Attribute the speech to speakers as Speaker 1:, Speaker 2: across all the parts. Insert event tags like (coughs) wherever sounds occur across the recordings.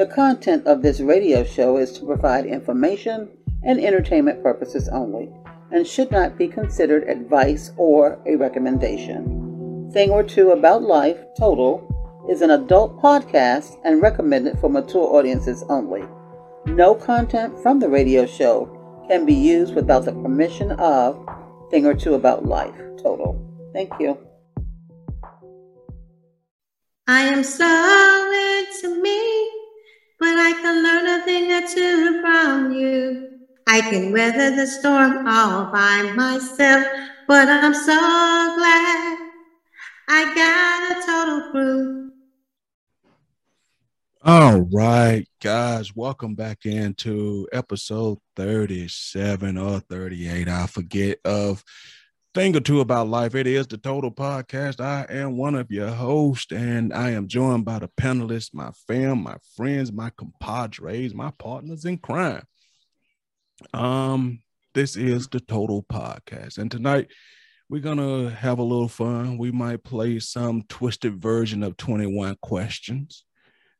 Speaker 1: The content of this radio show is to provide information and entertainment purposes only and should not be considered advice or a recommendation. Thing or Two About Life Total is an adult podcast and recommended for mature audiences only. No content from the radio show can be used without the permission of Thing or Two About Life Total. Thank you.
Speaker 2: I am so into me, but I can learn a thing or two from you. I can weather the storm all by myself, but I'm so glad I got a total crew.
Speaker 3: All right, guys, welcome back into episode 37 or 38. I forget of thing or two about life. It is the Total Podcast. I am one of your hosts, and I am joined by the panelists, my fam, my friends, my compadres, my partners in crime. Um, this is the Total Podcast, and tonight we're gonna have a little fun. We might play some twisted version of 21 questions.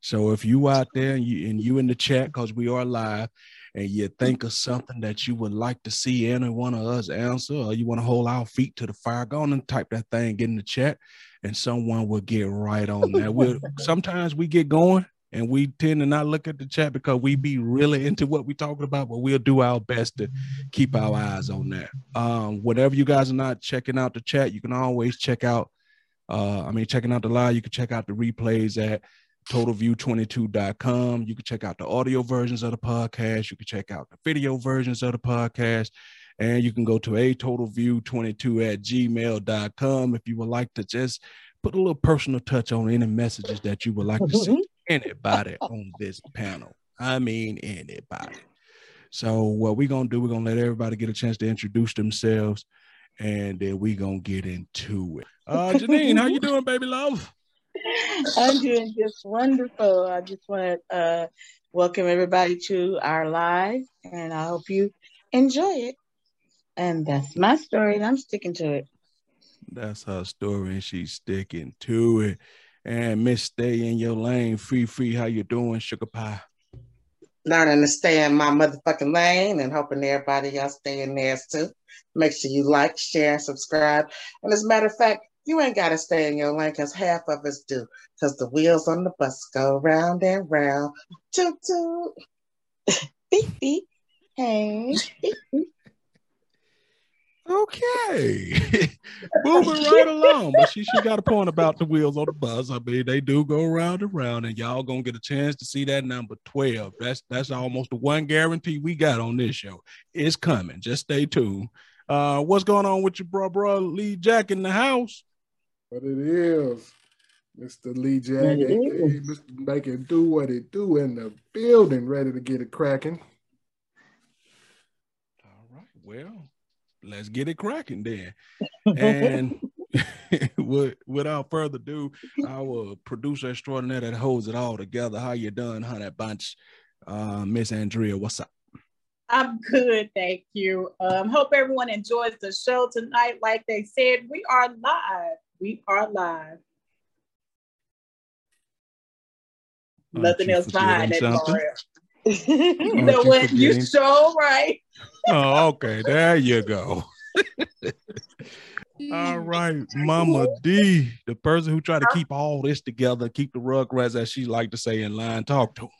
Speaker 3: So if you out there and you and you in the chat, because we are live, and you think of something that you would like to see any one of us answer, or you want to hold our feet to the fire, go on and type that thing, in the chat, and someone will get right on that. we sometimes we get going and we tend to not look at the chat because we be really into what we're talking about, but we'll do our best to keep our eyes on that. Um, whatever you guys are not checking out the chat, you can always check out. Uh, I mean, checking out the live, you can check out the replays at totalview22.com. You can check out the audio versions of the podcast. You can check out the video versions of the podcast. And you can go to a totalview22 at gmail.com if you would like to just put a little personal touch on any messages that you would like to send (laughs) anybody on this panel. I mean, anybody. So, what we're going to do, we're going to let everybody get a chance to introduce themselves and then we're going to get into it. Uh, (laughs) Janine, how you doing, baby love?
Speaker 4: I'm doing just wonderful. I just want to uh, welcome everybody to our live, and I hope you enjoy it. And that's my story, and I'm sticking to it.
Speaker 3: That's her story, and she's sticking to it. And Miss Stay in your lane, free, free. How you doing, sugar pie?
Speaker 5: Learning to stay in my motherfucking lane, and hoping everybody else stay in theirs too. Make sure you like, share, and subscribe. And as a matter of fact, you ain't got to stay in your lane because half of us do. Because the wheels on the bus go round and round. Toot toot. (laughs) beep beep. Hey.
Speaker 3: Okay. (laughs) Moving right along. But she, she got a point about the wheels on the bus. I mean, they do go round and round, and y'all gonna get a chance to see that number 12. That's that's almost the one guarantee we got on this show. It's coming. Just stay tuned. Uh, what's going on with your bro, bro Lee Jack in the house?
Speaker 6: What it is, Mr. Lee Jack, Mr. Making do what it do in the building, ready to get it cracking.
Speaker 3: All right, well, let's get it cracking then. And (laughs) without further ado, our producer extraordinaire that holds it all together. How you doing, honey bunch? Uh, Miss Andrea, what's up?
Speaker 7: I'm good, thank you. Um, hope everyone enjoys the show tonight. Like they said, we are live we are live. Nothing else behind that, (laughs) you know what? You so right.
Speaker 3: oh, okay. There you go. (laughs) all mm. right, Mama D, the person who tried to keep all this together, keep the rugrats, as she like to say in line. Talk to him.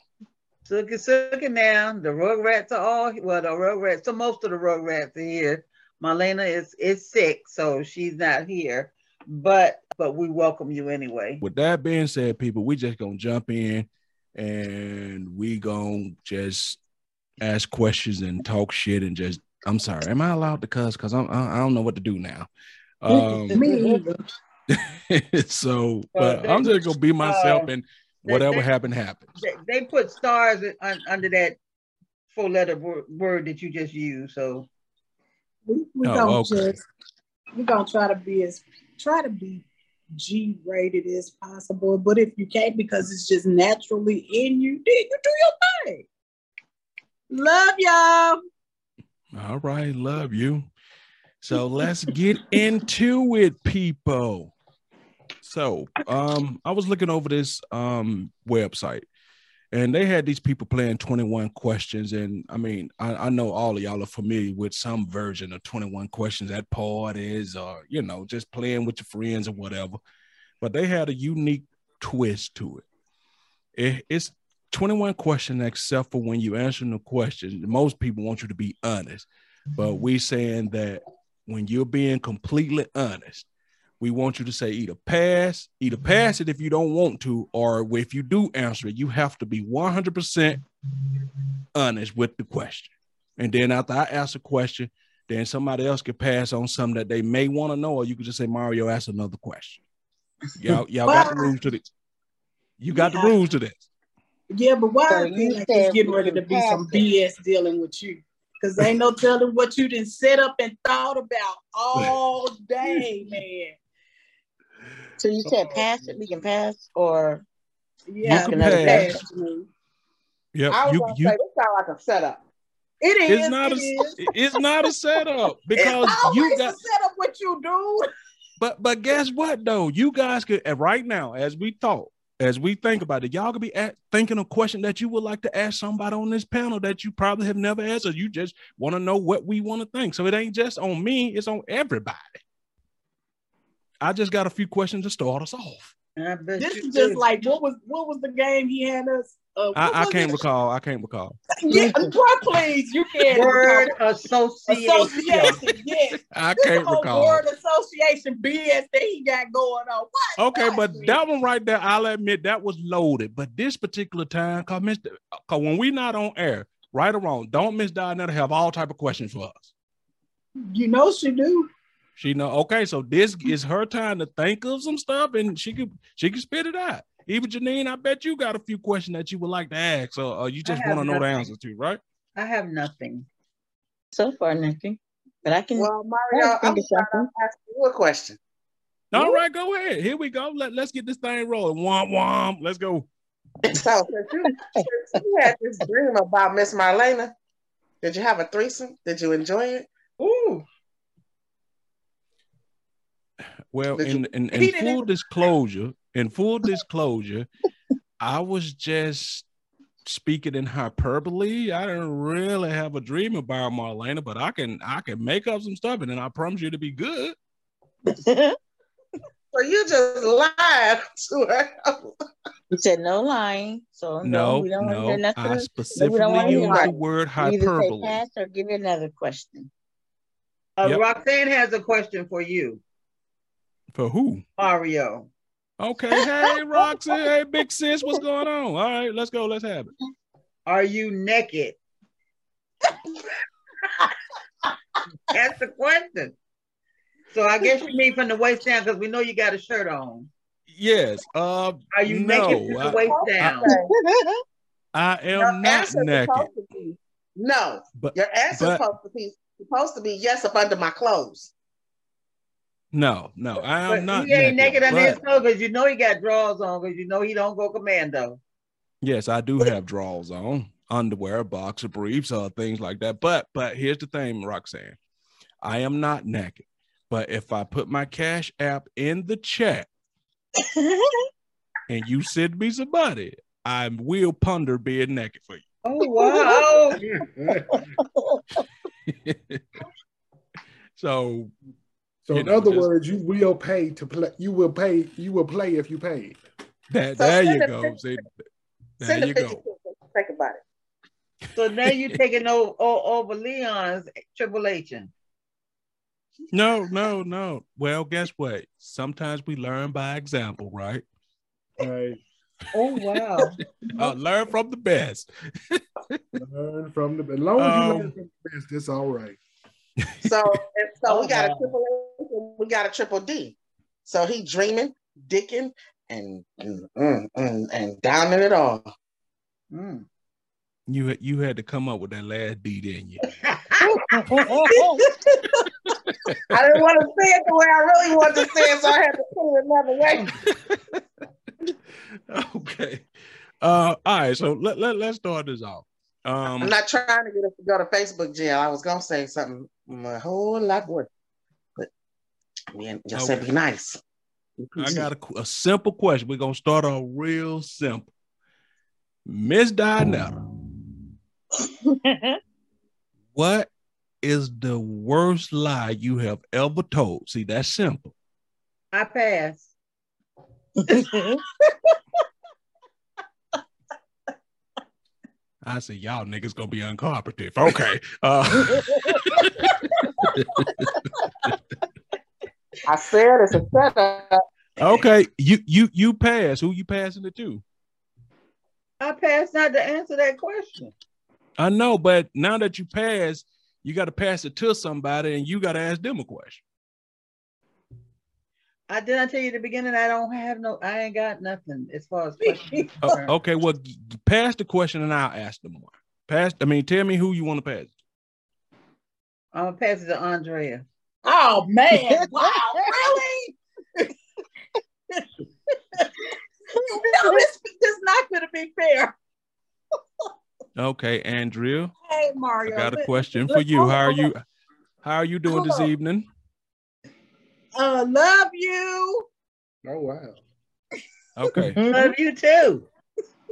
Speaker 1: Suck it, suck it now. The rugrats are all well. The rugrats, so most of the rugrats are here. Marlena is is sick, so she's not here but but we welcome you anyway.
Speaker 3: With that being said, people, we just gonna jump in and we gonna just ask questions and talk shit and just. I'm sorry, am I allowed to cuss? Because I'm I don't know what to do now. Um, (laughs) (laughs) so, but I'm just gonna be myself, uh, and whatever they, happened happened.
Speaker 1: They, they, put stars in, under that four letter word, word, that you just used. So
Speaker 7: we, we oh, don't okay. just we're gonna try to be as try to be G rated as possible. But if you can't because it's just naturally in you, then you do your thing. Love y'all.
Speaker 3: All right, love you. So let's get into it, people. So um I was looking over this um website and they had these people playing 21 questions. And i mean I, I, know all of y'all are familiar with some version of 21 questions at parties or you know just playing with your friends or whatever. But they had a unique twist to it, it it's 21 questions except for when you answer the question. Most people want you to be honest. But we saying that when you're being completely honest we want you to say either pass, either pass it if you don't want to, or if you do answer it, you have to be 100% honest with the question. And then after I ask a question, then somebody else can pass on something that they may want to know, or you could just say, Mario, ask another question. Y'all, y'all got the rules to this. You got yeah. the rules to this.
Speaker 7: Yeah, but why so you like it's getting ready to be some BS dealing with you? Because ain't no telling what you didn't set up and thought about (laughs) all day, man.
Speaker 4: So you said pass it, we can pass, or
Speaker 7: yeah,
Speaker 3: you can pass. pass.
Speaker 5: Yeah, I was you, gonna you, say this sounds like a setup.
Speaker 7: It
Speaker 3: is. It's not it a. Is. It's not a setup (laughs) because you got
Speaker 7: set up what you do.
Speaker 3: But but guess what though? You guys could right now, as we talk, as we think about it, y'all could be at, thinking a question that you would like to ask somebody on this panel that you probably have never asked, or you just want to know what we want to think. So it ain't just on me; it's on everybody. I just got a few questions to start us off.
Speaker 7: This is just like what was what was the game he had us?
Speaker 3: Uh, I, I can't it? recall. I can't recall. (laughs)
Speaker 7: Yeah, please, you can't.
Speaker 4: Word association.
Speaker 7: Association, yes. (laughs)
Speaker 3: I this can't recall.
Speaker 7: Word association BS that he got going on. What?
Speaker 3: Okay, what? but that one right there, I'll admit that was loaded. But this particular time, cause, Mr., cause when we not on air, right or wrong, don't Miss Diana have all type of questions for us.
Speaker 7: You know she do.
Speaker 3: She know okay, so this is her time to think of some stuff, and she could she can spit it out. Even Janine, I bet you got a few questions that you would like to ask, or, uh, you just want to know the answer to, right?
Speaker 4: I have nothing. So far, nothing. But I can.
Speaker 5: Well, Mario, I'm trying to ask you a question.
Speaker 3: All right, go ahead. Here we go. Let, let's get this thing rolling. Womp womp. Let's go.
Speaker 5: So, since you, since you had this dream about Miss Marlena, did you have a threesome? Did you enjoy it?
Speaker 4: Ooh.
Speaker 3: Well, in, in, in full disclosure, in full disclosure, I was just speaking in hyperbole. I didn't really have a dream about Marlena, but I can I can make up some stuff, and then I promise you to be good. (laughs)
Speaker 5: so you just lied to her.
Speaker 4: you said no lying. So
Speaker 3: no, no, no I specifically used the word hyperbole. Either say
Speaker 4: pass or give you another question.
Speaker 8: Uh, yep. Roxanne has a question for you.
Speaker 3: For who?
Speaker 8: Mario.
Speaker 3: Okay. Hey, (laughs) Roxy. hey, big sis. What's going on? All right, let's go. Let's have it.
Speaker 8: Are you naked? (laughs) That's the question. So I guess you mean from the waist down because we know you got a shirt on.
Speaker 3: Yes. Uh,
Speaker 8: Are you no, naked from the waist down?
Speaker 3: I, I am Your not naked.
Speaker 5: No, but your answer is supposed to be supposed to be yes up under my clothes.
Speaker 3: No, no, I am but not.
Speaker 8: He ain't naked, naked under his clothes because you know he got drawers on because you know he don't go commando.
Speaker 3: Yes, I do have drawers on, underwear, boxer briefs, uh, things like that. But but here's the thing, Roxanne, I am not naked. But if I put my cash app in the chat and you send me some money, I will ponder being naked for you.
Speaker 8: Oh
Speaker 3: wow! (laughs) (laughs) so
Speaker 6: so you in know, other just, words, you will pay to play. You will pay. You will play if you pay.
Speaker 3: That, so there you go. See, there you go.
Speaker 5: Think about it.
Speaker 8: So now you're (laughs) taking over, over Leon's tribulation.
Speaker 3: No, no, no. Well, guess what? Sometimes we learn by example, right?
Speaker 6: Right.
Speaker 8: Oh wow! (laughs)
Speaker 3: uh, learn from the best.
Speaker 6: learn from the best. As long as you um, learn from the best, it's all right.
Speaker 5: So, (laughs) so oh, we got wow. a triple we got a triple D. So he dreaming, dicking, and and, mm, mm, and down in it all.
Speaker 3: Mm. You you had to come up with that last D, didn't you? (laughs) (laughs)
Speaker 5: I didn't want to say it the way I really wanted to say it, so I had to put it
Speaker 3: another way. okay. Uh, all right, so let, let, let's start this off. Um,
Speaker 5: I'm not trying to get us to go to Facebook jail. I was gonna say something a whole lot worse. Man, just okay. said be nice.
Speaker 3: I got a, a, simple question. We're gonna start off real simple. Miss Dinetta. (laughs) what is the worst lie you have ever told? See, that's simple.
Speaker 8: I pass. (laughs)
Speaker 3: I said, y'all niggas gonna be uncooperative. Okay. Uh,
Speaker 5: I said it's a setup.
Speaker 3: okay, you you you pass. Who you passing it to?
Speaker 8: I passed not to answer that question.
Speaker 3: I know, but now that you pass, you got to pass it to somebody, and you got to ask them a question.
Speaker 8: I did not tell you at the beginning. I don't have no. I ain't got nothing as far as (laughs) questions.
Speaker 3: Uh, okay, well, g- pass the question, and I'll ask them one. Pass. I mean, tell me who you want to pass.
Speaker 8: I'm gonna pass it to Andrea.
Speaker 7: Oh man! (laughs) Wow, really? no, this this not gonna be fair.
Speaker 3: Okay, Andrea,
Speaker 7: Hey Mario.
Speaker 3: I
Speaker 7: Mario,
Speaker 3: got a question for you. How are you? How are you doing this evening?
Speaker 7: Uh, love you.
Speaker 6: Oh wow.
Speaker 3: Okay. (laughs)
Speaker 8: Love you too.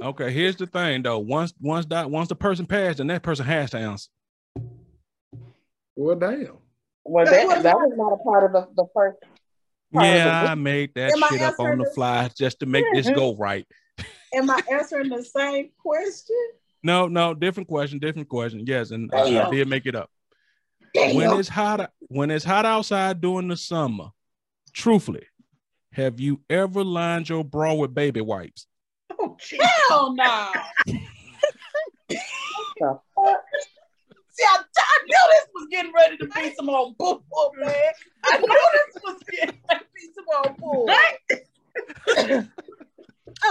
Speaker 3: Okay, here's the thing though. Once once that once the person passed, then that person has to answer.
Speaker 6: Well, damn.
Speaker 5: Well,
Speaker 7: That
Speaker 5: that,
Speaker 7: was
Speaker 5: not a part of the, the first. part of the
Speaker 3: Yeah, I made that
Speaker 7: Am
Speaker 3: shit up on
Speaker 7: answering
Speaker 3: the
Speaker 7: this?
Speaker 3: fly just to make this go (laughs) right.
Speaker 7: Am I answering the same question?
Speaker 3: No, no, different question, different question. Yes, and I, I did make it up. When it's hot, when it's hot outside during the summer, truthfully, have you ever lined your bra with baby wipes?
Speaker 8: Oh, geez.
Speaker 7: Hell no. See, I, I knew this was getting ready to be some old bull, man. I knew this was getting ready to be some old bull. (laughs)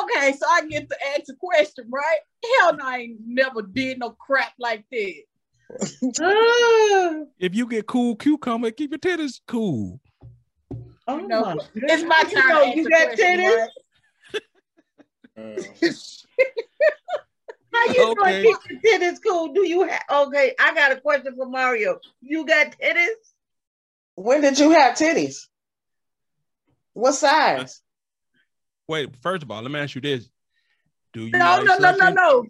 Speaker 7: okay, so I get to ask a question, right? Hell no, I ain't never did no crap like that. (laughs)
Speaker 3: If you get cool cucumber, keep your titties cool.
Speaker 8: oh
Speaker 7: no,
Speaker 8: my
Speaker 7: it's my
Speaker 8: goodness.
Speaker 7: time
Speaker 8: You know, you got titties? (laughs) How you
Speaker 3: Okay.
Speaker 8: gonna keep your titties cool? Do you have? Okay, I got a question for Mario. You got titties?
Speaker 5: When did you have titties? What size?
Speaker 3: Wait, first of all, let me ask you this: Do you
Speaker 7: No,
Speaker 3: like
Speaker 7: no, no, no, no.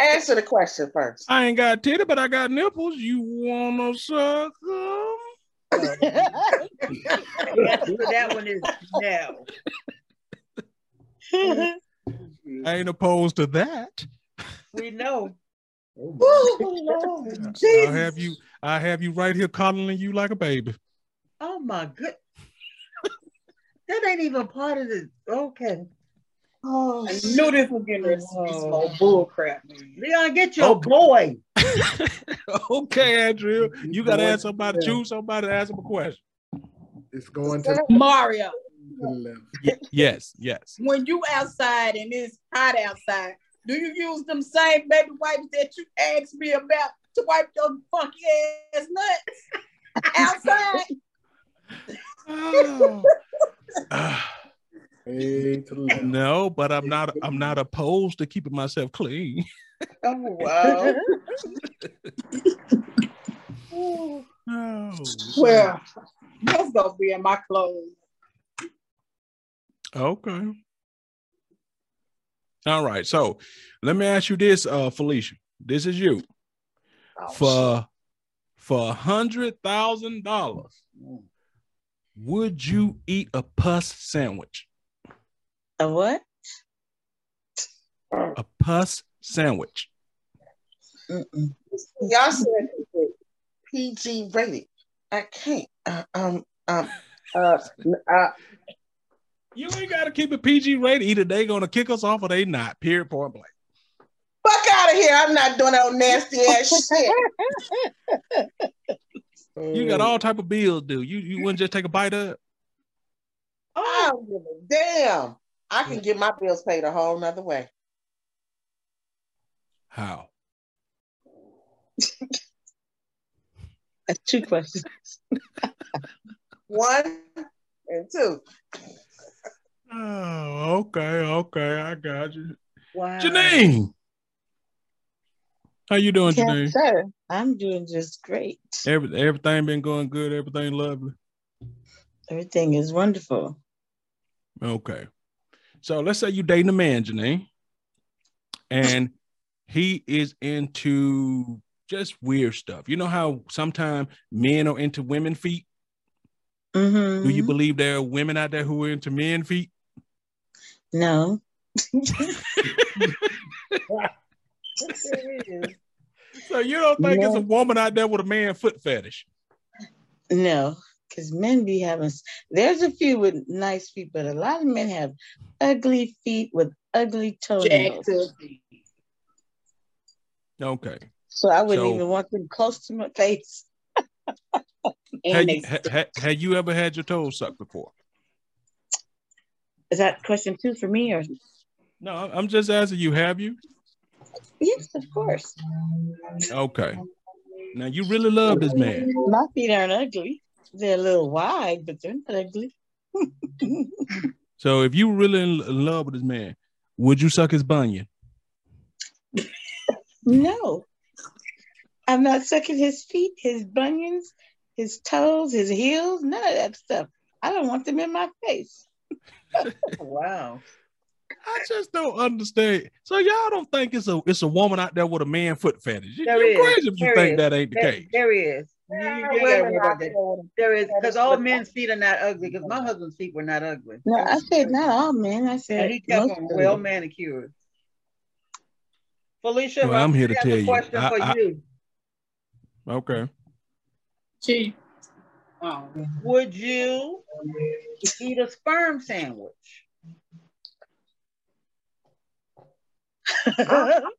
Speaker 5: Answer the question first.
Speaker 3: I ain't got titty, but I got nipples. You wanna suck
Speaker 8: them? answer that one is no.
Speaker 3: I ain't opposed to that.
Speaker 8: We know.
Speaker 6: Oh, my.
Speaker 7: Oh, Lord.
Speaker 3: I'll have you. I have you right here coddling you like a baby.
Speaker 8: Oh my good. that ain't even part of the. Okay. Oh,
Speaker 7: I knew this was getting ready to be some oh. old bull crap. man.
Speaker 8: Leon, get your
Speaker 3: Okay.
Speaker 8: boy. (laughs)
Speaker 3: okay, Andrea, you gotta ask somebody,
Speaker 6: to
Speaker 3: choose somebody to ask them a question.
Speaker 6: It's going to
Speaker 7: Mario,
Speaker 6: the left.
Speaker 3: Y- yes, yes.
Speaker 7: when you outside and it's hot outside, do you use them same baby wipes that you asked me about to wipe your funky ass nuts (laughs) outside?
Speaker 3: Oh. No, but I'm not. I'm not opposed to keeping myself clean.
Speaker 8: Oh wow.
Speaker 3: Oh, (laughs)
Speaker 7: well, that's gonna be in my clothes.
Speaker 3: okay. All right. So, let me ask you this, uh, Felicia. This is you
Speaker 5: Oh,
Speaker 3: for for a hundred thousand dollars. Would you eat a pus sandwich?
Speaker 4: A what?
Speaker 3: A pus sandwich.
Speaker 4: Mm-mm.
Speaker 5: Y'all said PG rated. I can't. Uh, um. Um. Uh. uh
Speaker 3: You ain't got to keep it PG rated. Either they gonna kick us off or they not. Period. Point blank.
Speaker 5: fuck out of here! I'm not doing no nasty ass (laughs) shit.
Speaker 3: You got all type of bills, dude. You you wouldn't just take a bite of it?
Speaker 5: I don't give a damn. I can get my bills paid a whole nother way.
Speaker 3: How? (laughs)
Speaker 4: That's two questions.
Speaker 5: One and two.
Speaker 3: Oh, okay, okay. I got you.
Speaker 8: Wow.
Speaker 3: Janine. How you doing,
Speaker 4: Yes,
Speaker 3: Janine?
Speaker 4: sir. I'm doing just great.
Speaker 3: Every, everything been going good, everything lovely.
Speaker 4: Everything is wonderful.
Speaker 3: Okay. So let's say you dating a man, Janine. and he is into just weird stuff. You know how sometimes men are into women feet?
Speaker 4: Mm-hmm.
Speaker 3: Do you believe there are women out there who are into men feet?
Speaker 4: No. (laughs) (laughs)
Speaker 3: so you don't think no. it's a woman out there with a man foot fetish?
Speaker 4: No, because men be having. There's a few with nice feet, but a lot of men have ugly feet with ugly toenails.
Speaker 3: Okay.
Speaker 4: So I wouldn't so, even want them close to my face. (laughs)
Speaker 3: had, you, ha, had you ever had your toes sucked before?
Speaker 4: Is that question two for me or?
Speaker 3: No, I'm just asking you. Have you?
Speaker 4: Yes, of course.
Speaker 3: Okay. Now you really love this man.
Speaker 4: My feet aren't ugly. They're a little wide, but they're not ugly.
Speaker 3: so if you were really in love with this man, would you suck his bunion?
Speaker 4: No. I'm not sucking his feet, his bunions, his toes, his heels, none of that stuff. I don't want them in my face. (laughs)
Speaker 8: wow.
Speaker 3: I just don't understand. So y'all don't think it's a it's a woman out there with a man foot fetish?
Speaker 8: There
Speaker 3: You're
Speaker 8: is.
Speaker 3: crazy if you
Speaker 8: there
Speaker 3: think
Speaker 8: is.
Speaker 3: that ain't the
Speaker 8: there,
Speaker 3: case.
Speaker 8: There is. You, you there is because all men's feet are not ugly. Because my husband's feet were not ugly.
Speaker 4: No, I said not all men. I said
Speaker 8: and he kept them well manicured. Felicia,
Speaker 3: well, I'm here to tell you.
Speaker 8: Question
Speaker 3: I,
Speaker 8: for
Speaker 3: I,
Speaker 8: you.
Speaker 3: Okay.
Speaker 7: Chief.
Speaker 8: Oh. Would you eat a sperm sandwich? (laughs)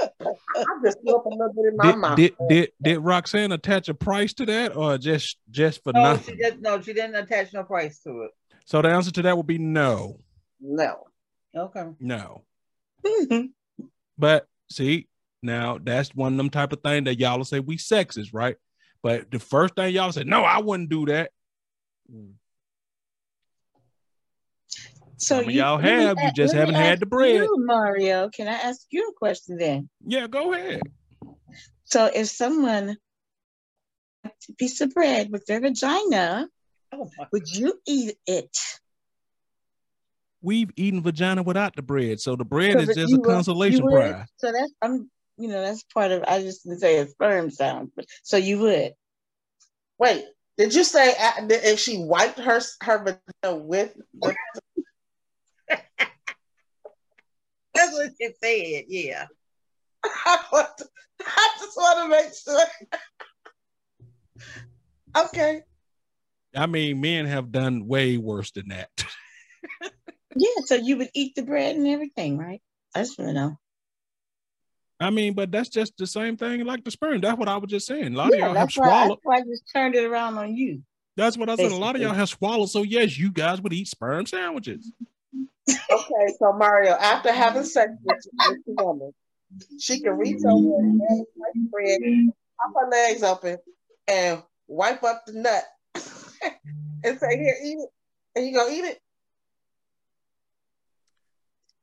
Speaker 5: I just threw up a little bit in my
Speaker 3: did,
Speaker 5: mouth.
Speaker 3: Did, did did Roxanne attach a price to that, or just just for
Speaker 8: no,
Speaker 3: nothing?
Speaker 8: She just, no, she didn't attach no price to it.
Speaker 3: So the answer to that would be no.
Speaker 5: No.
Speaker 8: Okay.
Speaker 3: No. (laughs) but see, now that's one of them type of thing that y'all will say we sexist, right? But the first thing y'all say, no, I wouldn't do that. Mm.
Speaker 4: So
Speaker 3: Some you, all have, you just haven't had the bread.
Speaker 4: You, Mario, can I ask you a question then?
Speaker 3: Yeah, go ahead.
Speaker 4: So if someone a piece of bread with their vagina, oh would you eat it?
Speaker 3: We've eaten vagina without the bread, so the bread so is just a consolation prize.
Speaker 4: So that's I'm you know, that's part of I just didn't say a sperm sound, but so you would.
Speaker 5: Wait, did you say if she wiped her her vagina with the
Speaker 8: That's what she said, yeah.
Speaker 5: I, just want to make sure. okay.
Speaker 3: I mean, men have done way worse than that. (laughs)
Speaker 4: yeah, so you would eat the bread and everything, right? I just want to know.
Speaker 3: I mean, but that's just the same thing like the sperm. That's what I was just saying. A lot
Speaker 4: yeah,
Speaker 3: of y'all have swallowed.
Speaker 4: That's why I just turned it around on you.
Speaker 3: That's what I said. A lot of y'all have swallowed. So yes, you guys would eat sperm sandwiches.
Speaker 5: Okay, so Mario, after having sex with, with the woman, she can reach over and grab bread, pop her legs open, and wipe up the nut, (laughs) and say, "Here, eat it," and you gonna eat it.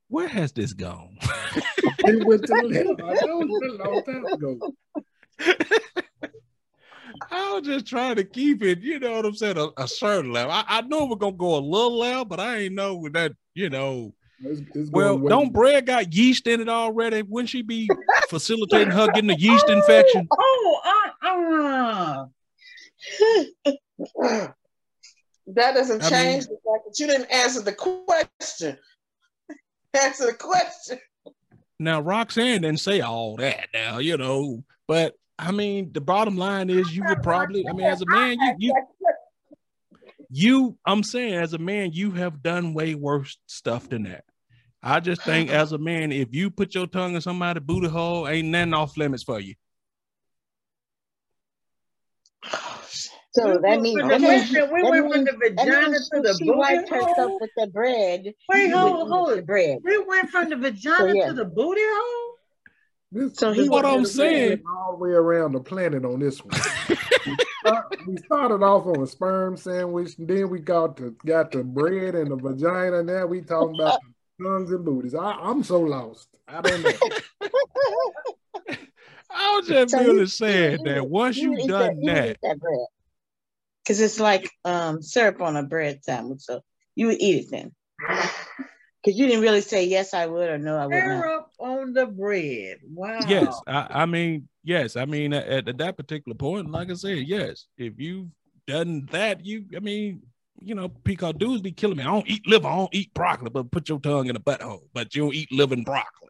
Speaker 3: Where has this gone? (laughs)
Speaker 6: it went to the I know it a long time ago.
Speaker 3: I was just trying to keep it, you know what I'm saying, a, a certain level. I, I know we're gonna go a little level, but I ain't know with that, you know.
Speaker 6: It's, it's
Speaker 3: well, don't bread got yeast in it already? Wouldn't she be facilitating her getting a yeast (laughs) infection?
Speaker 8: Oh, uh,
Speaker 5: uh. that doesn't I change mean, the fact that you didn't answer the question. (laughs) answer the question.
Speaker 3: Now, Roxanne didn't say all that now, you know, but I mean, the bottom line is you would probably, I mean, as a man, you, you, you, I'm saying, as a man, you have done way worse stuff than that. I just think, as a man, if you put your tongue in somebody's booty hole, ain't nothing off limits for you.
Speaker 4: So we that means,
Speaker 8: that
Speaker 4: means,
Speaker 8: we went from the vagina to the
Speaker 4: she wiped herself with the bread.
Speaker 8: Wait, hold, hold it.
Speaker 4: Bread.
Speaker 8: We went from the vagina so, yeah. to the booty hole.
Speaker 6: This,
Speaker 3: so he what I'm saying
Speaker 6: all the way around the planet on this one. (laughs) we started off on a sperm sandwich, and then we got the got the bread and the vagina. Now we talking about (laughs) the tongues and booties. I, am so lost. I don't know. (laughs)
Speaker 3: I was just so really saying that once you, you done that,
Speaker 4: that because it's like um, syrup on a bread sandwich, so you would eat it then. Because you didn't really say yes, I would, or no, I would not.
Speaker 8: Syrup on the bread. Wow.
Speaker 3: Yes, I, I mean, yes, I mean, at, at that particular point, like I said, yes, if you've done that, you, I mean, you know, peacock dudes be killing me. I don't eat liver, I don't eat broccoli, but put your tongue in a butthole, but you don't eat liver and broccoli.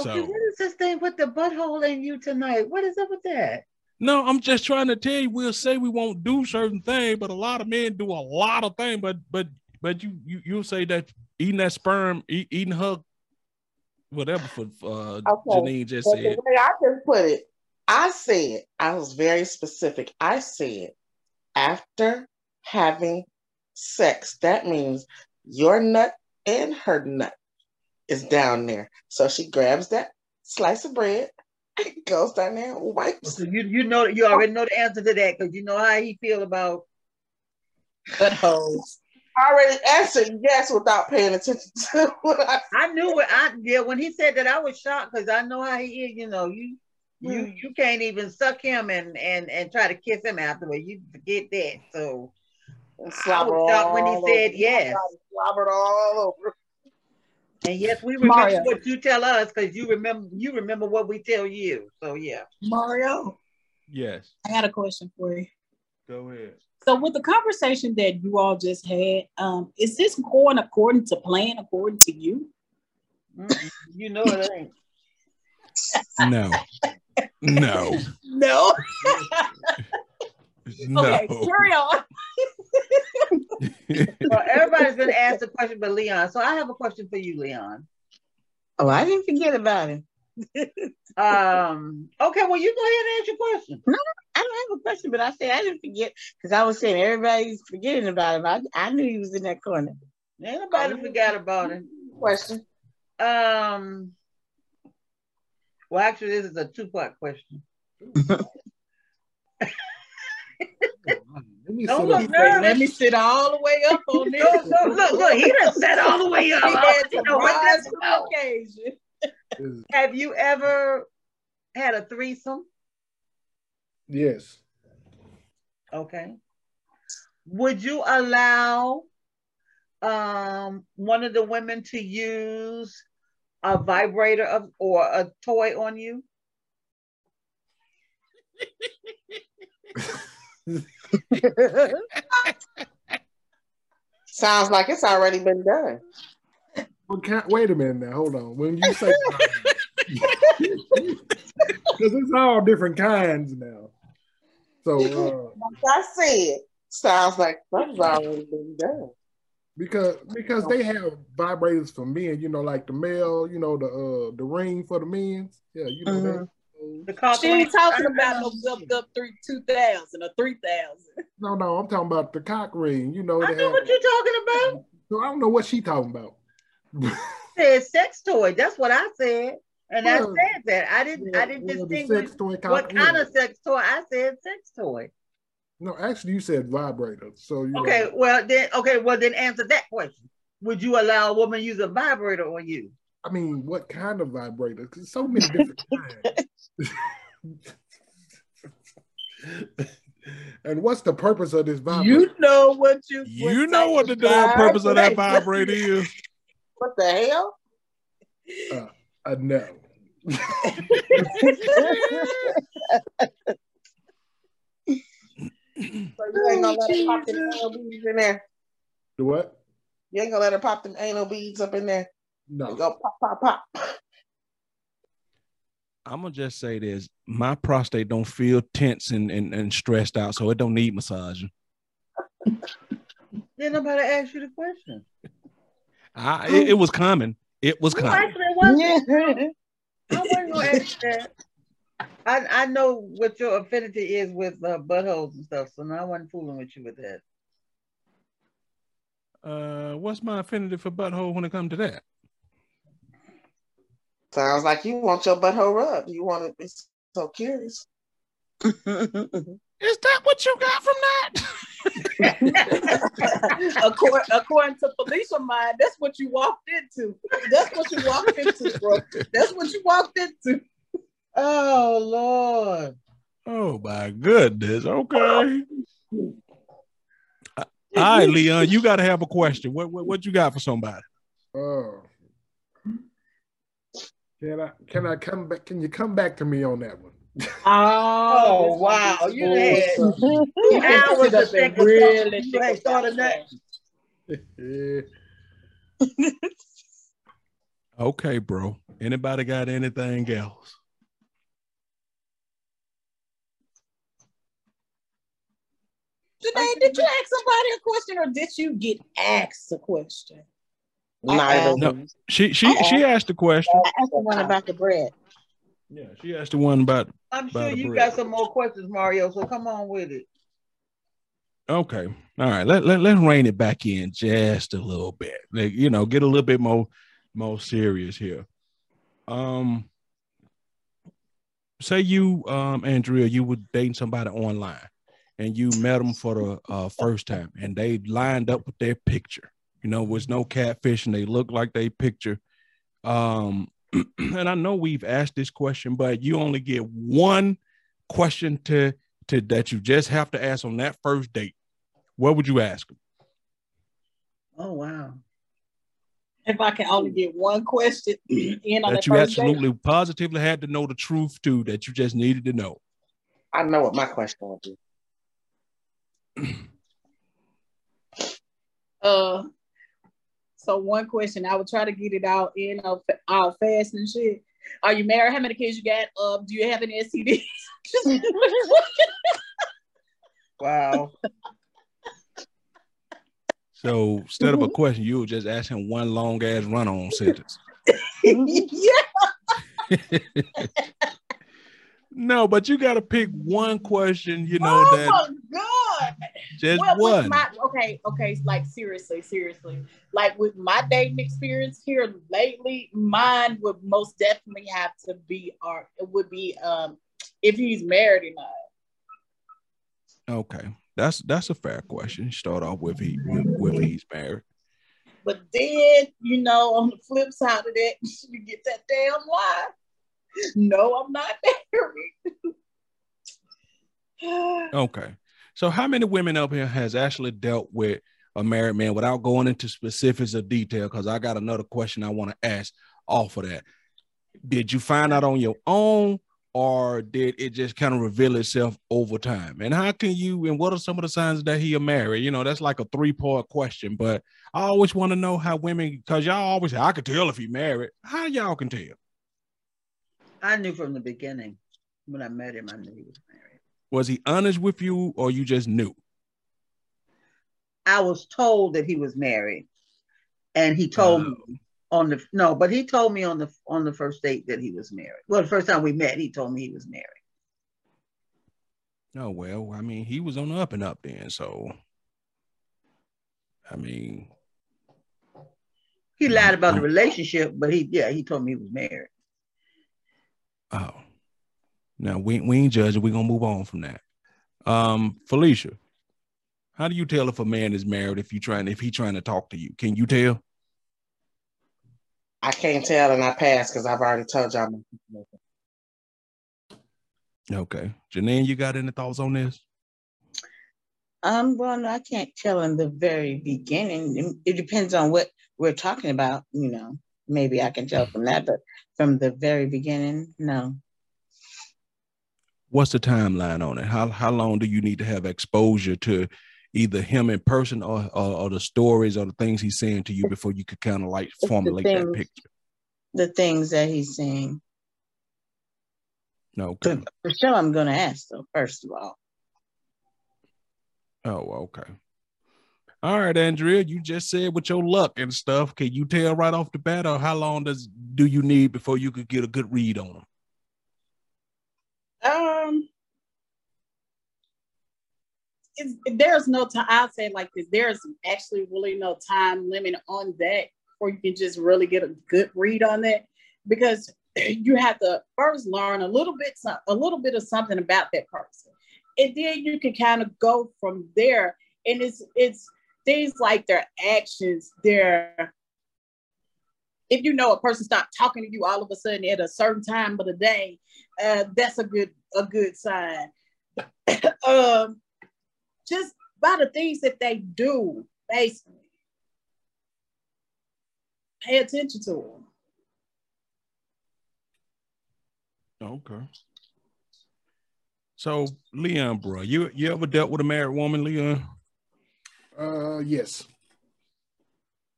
Speaker 8: Okay, what is this thing with the butthole in you tonight? What is up with that?
Speaker 3: no, I'm just trying to tell you, we'll say we won't do certain things, but a lot of men do a lot of things, but but but you you you'll say that eating that sperm, eat, eating her whatever for uh
Speaker 5: Okay,
Speaker 3: Janine just
Speaker 5: But
Speaker 3: said.
Speaker 5: the way I just put it, I said, I was very specific. I said, after having sex, that means your nut and her nut is down there. So she grabs that slice of bread, (laughs) goes down there and wipes.
Speaker 8: So you you know you already know the answer to that because you know how he feel about
Speaker 4: Buttholes.
Speaker 5: I already answered yes without paying attention to (laughs) what I
Speaker 8: I knew what I yeah, when he said that, I was shocked because I know how he is. You know, you you
Speaker 5: Mm.
Speaker 8: you can't even suck him and and and try to kiss him afterward. You forget that. So
Speaker 5: and
Speaker 8: I was shocked when he said
Speaker 5: over.
Speaker 8: yes.
Speaker 5: Slobbered all over.
Speaker 8: And yes, we remember
Speaker 7: Mario.
Speaker 8: what you tell us because you remember you remember what we tell you. So yeah.
Speaker 7: Mario,
Speaker 3: Yes.
Speaker 7: I got a question for you.
Speaker 3: Go ahead.
Speaker 7: So with the conversation that you all just had, um, is this going according to plan, according to you?
Speaker 8: Mm-mm. You know it ain't.
Speaker 3: No. No. (laughs)
Speaker 7: No.
Speaker 3: No.
Speaker 7: Okay, carry on.
Speaker 8: Well, everybody's been asked a question but Leon. So I have a question for you, Leon.
Speaker 4: Oh, I didn't forget about it.
Speaker 8: Um, okay, well you go ahead and ask your question.
Speaker 4: No, I don't have a question, but I said I didn't forget because I was saying everybody's forgetting about him. I, I knew he was in that corner.
Speaker 8: Ain't nobody forgot about him.
Speaker 5: Question.
Speaker 8: Um, well, actually, this is a two-part question. (laughs) (laughs)
Speaker 6: Let me
Speaker 8: Don't
Speaker 6: sit
Speaker 8: look nervous.
Speaker 7: Let me sit all the way up on (laughs) this.
Speaker 8: Look, look, look, look, he done set all the way up.
Speaker 7: He had
Speaker 8: You
Speaker 7: to
Speaker 8: know
Speaker 7: rise to the occasion.
Speaker 6: Is-
Speaker 8: Have you ever had a threesome?
Speaker 6: Yes.
Speaker 8: Okay. Would you allow um one of the women to use a vibrator of or a toy on you? (laughs)
Speaker 5: Sounds like it's already been done.
Speaker 6: Well, can wait a minute now. Hold on. When you say (laughs) because it's all different kinds now. So uh,
Speaker 5: Like I said, sounds like something's already been done.
Speaker 6: because because they have vibrators for men, you know, like the male, you know, the uh the ring for the men. Yeah, you know that.
Speaker 8: The cock
Speaker 7: She ain't talking about no built up three two thousand or three thousand.
Speaker 6: No, no, I'm talking about the cock ring. You know,
Speaker 8: I know
Speaker 6: have,
Speaker 8: what you're talking about.
Speaker 6: so I don't know what she talking about.
Speaker 8: Said sex toy. That's what I said. And I
Speaker 6: hmm.
Speaker 8: said that. I didn't I didn't
Speaker 6: Well, the
Speaker 8: distinguish
Speaker 6: sex toy cock
Speaker 8: what kind
Speaker 6: ring.
Speaker 8: of sex toy. I said sex toy.
Speaker 6: No, actually, you said vibrator. So you
Speaker 8: Okay,
Speaker 6: know,
Speaker 8: well then okay, well then answer that question. Would you allow a woman to use a vibrator on you?
Speaker 6: I mean, what kind of vibrator? Because so many different (laughs) kinds. (laughs) and what's the purpose of this vibrator?
Speaker 7: You know what you
Speaker 3: You know what the damn purpose of that vibrator is.
Speaker 5: What the hell?
Speaker 6: Uh, no.
Speaker 5: So you ain't gonna let her pop them anal beads in there.
Speaker 6: The what?
Speaker 5: You ain't gonna let her pop them anal beads up in there.
Speaker 6: No.
Speaker 5: Go pop, pop, pop.
Speaker 3: I'm gonna just say this: my prostate don't feel tense and, and, and stressed out, so it don't need massaging.
Speaker 8: Then nobody ask you the question.
Speaker 3: I, it, it was common. It was
Speaker 8: No, actually, it wasn't. I wasn't gonna ask that. I, I know what your affinity is with uh, buttholes and stuff, so now I wasn't fooling with you with that.
Speaker 3: Uh, what's my affinity for butthole when it comes to that?
Speaker 5: Sounds like you want your butthole rubbed. You want to be so curious. (laughs)
Speaker 3: Is that what you got from that? (laughs)
Speaker 7: according, according to Felicia mind, that's what you walked into. That's what you walked into, bro. That's what you walked into.
Speaker 8: Oh Lord.
Speaker 3: oh my goodness. Okay. (laughs) All right, Leon, you got to have a question. What, what what you got for somebody?
Speaker 6: Oh. Can I can I come back? Can you come back to me on that one?
Speaker 8: Oh, wow. You had hours to think of really you had thought of that.
Speaker 3: okay, bro. Anybody got anything else?
Speaker 7: Today, did you ask somebody a question or did you get asked a question?
Speaker 5: Neither.
Speaker 3: No, she she uh-uh. she asked the question.
Speaker 4: I asked the one about the bread.
Speaker 3: Yeah, she asked the one about.
Speaker 8: I'm
Speaker 3: about
Speaker 8: sure you
Speaker 3: bread.
Speaker 8: got some more questions, Mario. So come on with it.
Speaker 3: Okay. All right. Let, let, let's rein it back in just a little bit. Like, you know, get a little bit more more serious here. Um say you um Andrea, you were dating somebody online and you met them for the uh, first time and they lined up with their picture. You know, was no catfish and they look like they picture. Um (clears throat) and I know we've asked this question, but you only get one question to to that you just have to ask on that first date. What would you ask them?
Speaker 8: Oh wow.
Speaker 7: If I can only get one question (clears throat) in on
Speaker 3: That
Speaker 7: the
Speaker 3: you
Speaker 7: first date,
Speaker 3: absolutely positively had to know the truth to that you just needed to know.
Speaker 5: I know what my question would be.
Speaker 7: uh, so one question I would try to get it out in uh, all fast and shit. Are you married? How many kids you got? Um, do you have any STDs? (laughs)
Speaker 8: Wow.
Speaker 3: So instead of a question, you were just asking one long ass run on sentence.
Speaker 7: yeah. (laughs) (laughs)
Speaker 3: No, but you got to pick one question, you know,
Speaker 7: oh
Speaker 3: that
Speaker 7: my god.
Speaker 3: Just
Speaker 7: well,
Speaker 3: one.
Speaker 7: my okay, okay, like seriously, seriously, like with my dating experience here lately, mine would most definitely have to be art. It would be um if he's married or not.
Speaker 3: Okay. That's that's a fair question. Start off with he with, with he's married.
Speaker 7: But then, you know, on the flip side of that, (laughs) you get that damn lie. No, I'm not (laughs) married.
Speaker 3: Okay. So how many women up here has actually dealt with a married man without going into specifics of detail? Because I got another question I want to ask off of that. Did you find out on your own or did it just kind of reveal itself over time? And how can you and what are some of the signs that he a married? You know, that's like a three-part question, but I always want to know how women because y'all always say, I could tell if he married. How y'all can tell?
Speaker 8: I knew from the beginning when I met him, I knew was
Speaker 3: he honest with you or you just knew?
Speaker 8: I was told that he was married, and he told
Speaker 3: Oh.
Speaker 8: me on the no, but he told me on the on the first date that he was married. Well, the first time we met, he told me he was married.
Speaker 3: Oh well, I mean, he was on the up and up then, so I mean,
Speaker 8: He lied mm, about the mm. relationship, but he yeah, he told me he was married.
Speaker 3: oh. Now we we ain't judging, we're gonna move on from that. Um, Felicia, how do you tell if a man is married if you trying if he trying to talk to you? Can you tell?
Speaker 5: I can't tell and I pass because I've already told y'all. my.
Speaker 3: Okay. Janine, you got any thoughts on this?
Speaker 4: Um, well, no, I can't tell in the very beginning. It- It depends on what we're talking about, you know. Maybe I can tell from that, but from the very beginning, no.
Speaker 3: What's the timeline on it? How how long do you need to have exposure to either him in person or or, or the stories or the things he's saying to you before you could kind of like formulate that picture?
Speaker 4: The things that he's saying.
Speaker 3: No, okay.
Speaker 4: For, sure, I'm going to ask, though, first of all.
Speaker 3: Oh, okay. All right, Andrea, you just said with your luck and stuff. Can you tell right off the bat, or how long does do you need before you could get a good read on him?
Speaker 7: Um, there's no time. I'll say like this: there's actually really no time limit on that, where you can just really get a good read on that, because (clears throat) you have to first learn a little bit, a little bit of something about that person, and then you can kind of go from there. And it's it's things like their actions, their if you know a person stopped talking to you all of a sudden at a certain time of the day, uh, that's a good a good sign. (coughs) um, just by the things that they do, basically. pay attention to them.
Speaker 3: Okay. So Leon, bro, you you ever dealt with a married woman, Leon?
Speaker 6: Uh, yes.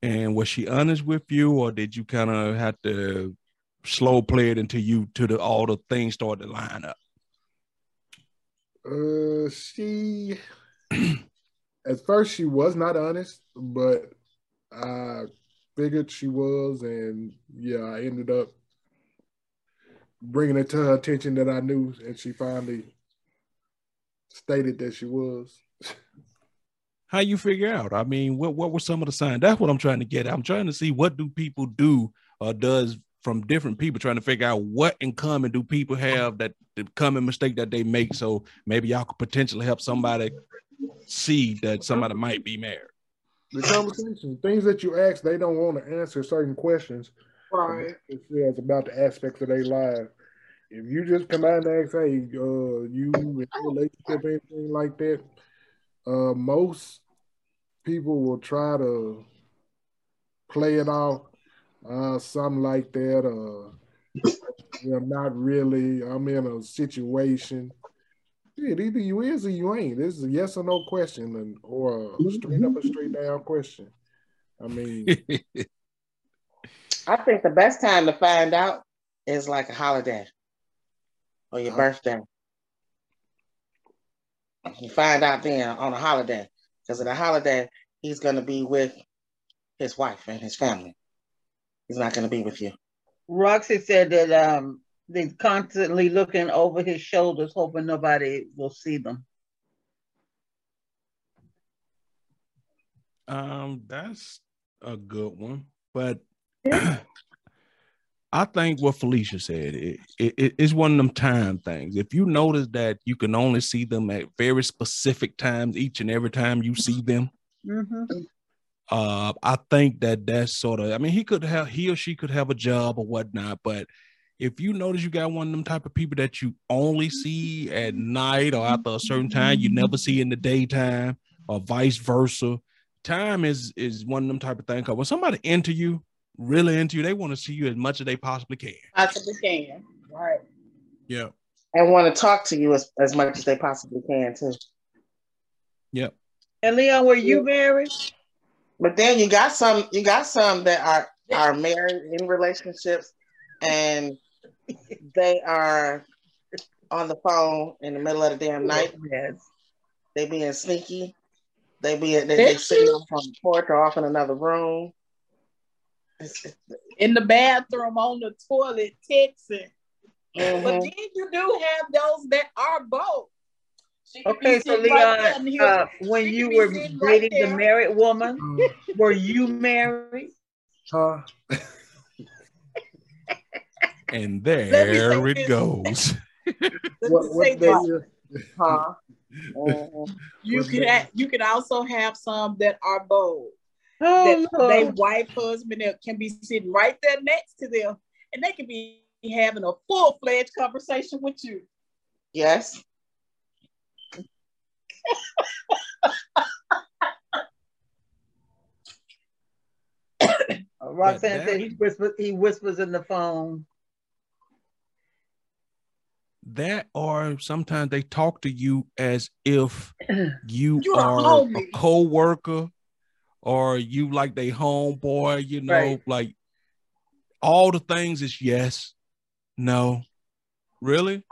Speaker 3: And was she honest with you, or did you kind of have to slow play it until you to the all the things started to line up?
Speaker 6: Uh, she at first she was not honest, but I figured she was, and yeah, I ended up bringing it to her attention that I knew, and she finally stated that she was.
Speaker 3: How you figure out? I mean, what what were some of the signs? That's what I'm trying to get. At. I'm trying to see what do people do or does from different people, trying to figure out what in common do people have that the common mistake that they make. So maybe y'all could potentially help somebody see that somebody might be married.
Speaker 6: The conversation, things that you ask, they don't want to answer certain questions.
Speaker 7: Right.
Speaker 6: It's about the aspects of their life. If you just come out and ask, hey, uh, you in a relationship, anything like that, uh, most people will try to play it off, uh, something like that. Uh, you know, not really. I'm in a situation. Yeah, either you is or you ain't. This is a yes or no question, and or a straight up a straight down question. I mean, (laughs)
Speaker 5: I think the best time to find out is like a holiday or your birthday. You find out then on a holiday because of the holiday he's going to be with his wife and his family. He's not going to be with you.
Speaker 8: Roxy said that um, they're constantly looking over his shoulders, hoping nobody will see them.
Speaker 3: Um, that's a good one, but (clears throat) I think what Felicia said it, it, it's one of them time things. If you notice that you can only see them at very specific times each and every time you see them,
Speaker 8: Mm-hmm.
Speaker 3: uh, I think that that's sort of. I mean, he could have he or she could have a job or whatnot, but if you notice you got one of them type of people that you only see at night or after a certain time, you never see in the daytime, or vice versa. Time is is one of them type of thing. Cause when somebody into you, really into you, they want to see you as much as they possibly can.
Speaker 7: Possibly can. Right.
Speaker 3: Yeah.
Speaker 5: And want to talk to you as, as much as they possibly can too.
Speaker 3: Yep.
Speaker 8: And Leon, were you married?
Speaker 5: But then you got some you got some that are are married in relationships and they are on the phone in the middle of the damn night.
Speaker 8: Yes.
Speaker 5: They being sneaky. They be they, they sitting off on the porch or off in another room. It's- it's-
Speaker 7: In the bathroom, on the toilet, texting.
Speaker 5: Mhm.
Speaker 7: But then you do have those that are both. She
Speaker 8: Okay, so
Speaker 7: sitting right
Speaker 8: Leon, uh, when
Speaker 7: she
Speaker 8: you were
Speaker 7: sitting right
Speaker 8: dating the married woman, were you married?
Speaker 6: huh? (laughs)
Speaker 3: And
Speaker 7: Let me
Speaker 3: there it
Speaker 7: this.
Speaker 3: goes.
Speaker 7: Let me
Speaker 6: What,
Speaker 7: say (laughs)
Speaker 6: what
Speaker 7: this.
Speaker 5: Huh?
Speaker 7: You
Speaker 6: What's
Speaker 7: can
Speaker 6: that?
Speaker 7: you can also have some that are bold.
Speaker 8: Oh,
Speaker 7: that
Speaker 8: Lord.
Speaker 7: they wife husband can be sitting right there next to them, and they can be having a full fledged conversation with you.
Speaker 5: Yes. (coughs)
Speaker 8: Roxanne said he whispers, he whispers in the phone.
Speaker 3: that or sometimes they talk to you as if (coughs) you
Speaker 7: You're a
Speaker 3: are a,
Speaker 7: homie.
Speaker 3: co-worker or you like they homeboy, you know,
Speaker 8: Right.
Speaker 3: like all the things is yes, no. Really?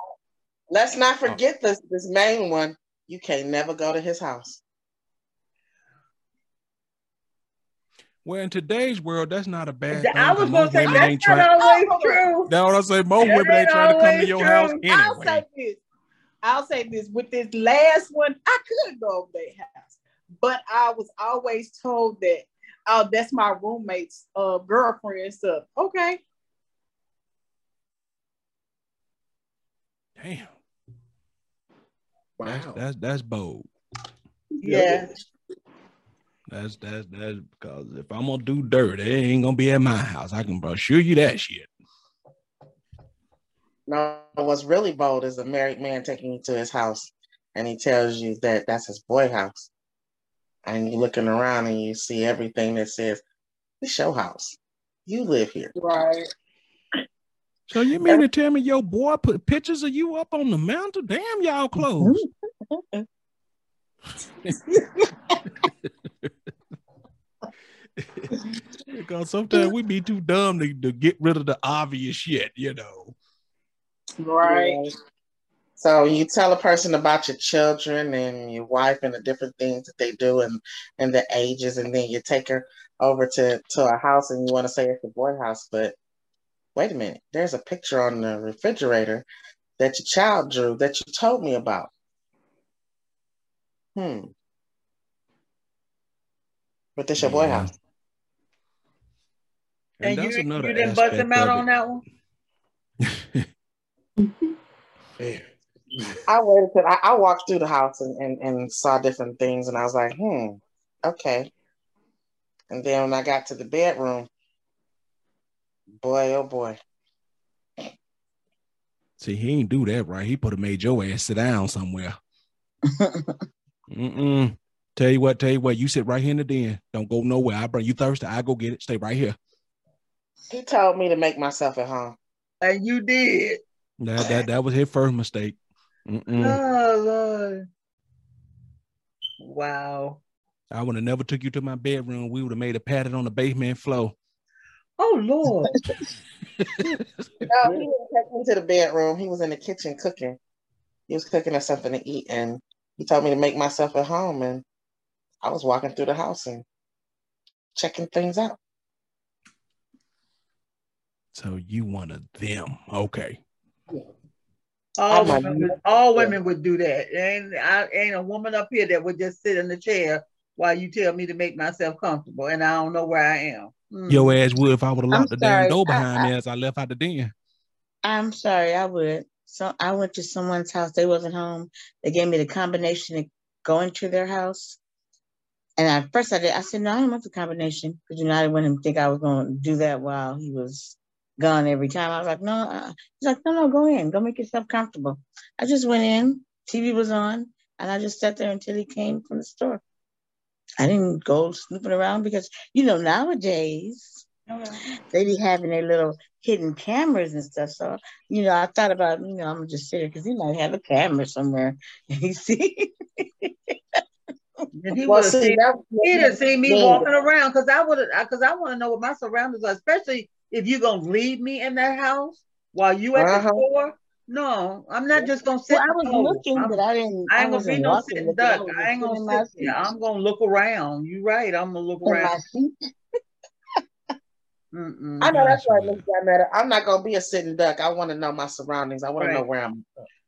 Speaker 5: Let's not oh. forget this this main one. You can't never go to his house.
Speaker 3: Well, in today's world, that's not a bad thing.
Speaker 8: I was
Speaker 3: 'cause
Speaker 8: gonna say
Speaker 3: women ain't
Speaker 8: that's not
Speaker 3: trying.
Speaker 8: always
Speaker 7: Oh,
Speaker 8: true.
Speaker 3: That's what I say. Most
Speaker 8: That
Speaker 3: women ain't
Speaker 8: ain't
Speaker 3: trying to come to your
Speaker 8: true.
Speaker 3: house
Speaker 7: I'll say
Speaker 3: anyway.
Speaker 7: this. I'll say this. With this last one, I could go over their house, but I was always told that, oh, that's my roommate's uh, girlfriend and stuff. Okay.
Speaker 3: Damn, that's
Speaker 6: wow.
Speaker 3: that's that's bold.
Speaker 8: Yeah.
Speaker 3: That's that's that's because if I'm gonna do dirt, it ain't gonna be at my house. I can assure you that shit.
Speaker 5: No, what's really bold is a married man taking you to his house and he tells you that that's his boy house. And you're looking around and you see everything that says, It's your house. You live here.
Speaker 7: Right.
Speaker 3: So you mean to tell me your boy put pictures of you up on the mountain? Damn, y'all close. (laughs) because sometimes we be too dumb to, to get rid of the obvious shit, you know.
Speaker 7: Right.
Speaker 5: So you tell a person about your children and your wife and the different things that they do and and the ages, and then you take her over to to a house and you want to say it's a boy house, but wait a minute, there's a picture on the refrigerator that your child drew that you told me about. Hmm. But this your boy
Speaker 3: Yeah.
Speaker 5: house.
Speaker 8: And,
Speaker 3: that's
Speaker 8: you,
Speaker 3: another
Speaker 8: you didn't bust him out on that one? (laughs) (laughs)
Speaker 6: Man.
Speaker 5: I waited till I, I walked through the house and, and, and saw different things and I was like, hmm, okay. And then when I got to the bedroom, boy, oh boy.
Speaker 3: See, he ain't do that right. He put have made your ass sit down somewhere. (laughs) Mm-mm. Tell you what, tell you what, you sit right here in the den. Don't go nowhere. I bring you thirsty. I go get it. Stay right here.
Speaker 5: He told me to make myself at home.
Speaker 8: And you did.
Speaker 3: That that that was his first mistake. Mm-mm.
Speaker 8: Oh Lord. Wow.
Speaker 3: I would have never took you to my bedroom. We would have made a pattern on the basement floor.
Speaker 8: Oh Lord. (laughs)
Speaker 5: No, he didn't take me to the bedroom. He was in the kitchen cooking. He was cooking us something to eat, and he told me to make myself at home. And I was walking through the house and checking things out.
Speaker 3: So you one of them. Okay.
Speaker 8: All
Speaker 5: I'm
Speaker 8: women, would, all women would do that. Ain't I ain't a woman up here that would just sit in the chair while you tell me to make myself comfortable, and I don't know where I am. Mm.
Speaker 3: Your ass would if I would have
Speaker 4: I'm
Speaker 3: locked the damn door behind
Speaker 4: I-
Speaker 3: me as I left out the den.
Speaker 4: I'm sorry, I would. So I went to someone's house. They wasn't home. They gave me the combination to go into their house. And at first I did. I said, no, I don't want the combination because you know I didn't want him to think I was going to do that while he was gone every time. I was like, no. Uh. He's like, no, no, go in. Go make yourself comfortable. I just went in. TV was on, and I just sat there until he came from the store. I didn't go snooping around because you know nowadays they be having their little hidden cameras and stuff. So, you know, I thought about, you know, I'm gonna just sit here because he might have a camera somewhere. (laughs) You see?
Speaker 8: And he
Speaker 5: Well,
Speaker 8: would have
Speaker 5: see,
Speaker 8: seen,
Speaker 5: that
Speaker 8: he'd have seen me
Speaker 5: Yeah.
Speaker 8: walking around because I would because I want to know what my surroundings are, especially if you're gonna leave me in that house while you at the
Speaker 5: Uh-huh.
Speaker 8: store. No, I'm not just gonna sit.
Speaker 4: Well, I was looking,
Speaker 8: I'm-
Speaker 4: but I didn't.
Speaker 8: I ain't gonna be no sitting duck. I ain't gonna sit
Speaker 4: here.
Speaker 8: I'm gonna look around. You right. I'm gonna look
Speaker 4: In
Speaker 8: around.
Speaker 5: I know that's right, Miss Janetta. I'm not gonna be a sitting duck. I want to know my surroundings. I want to know where I'm.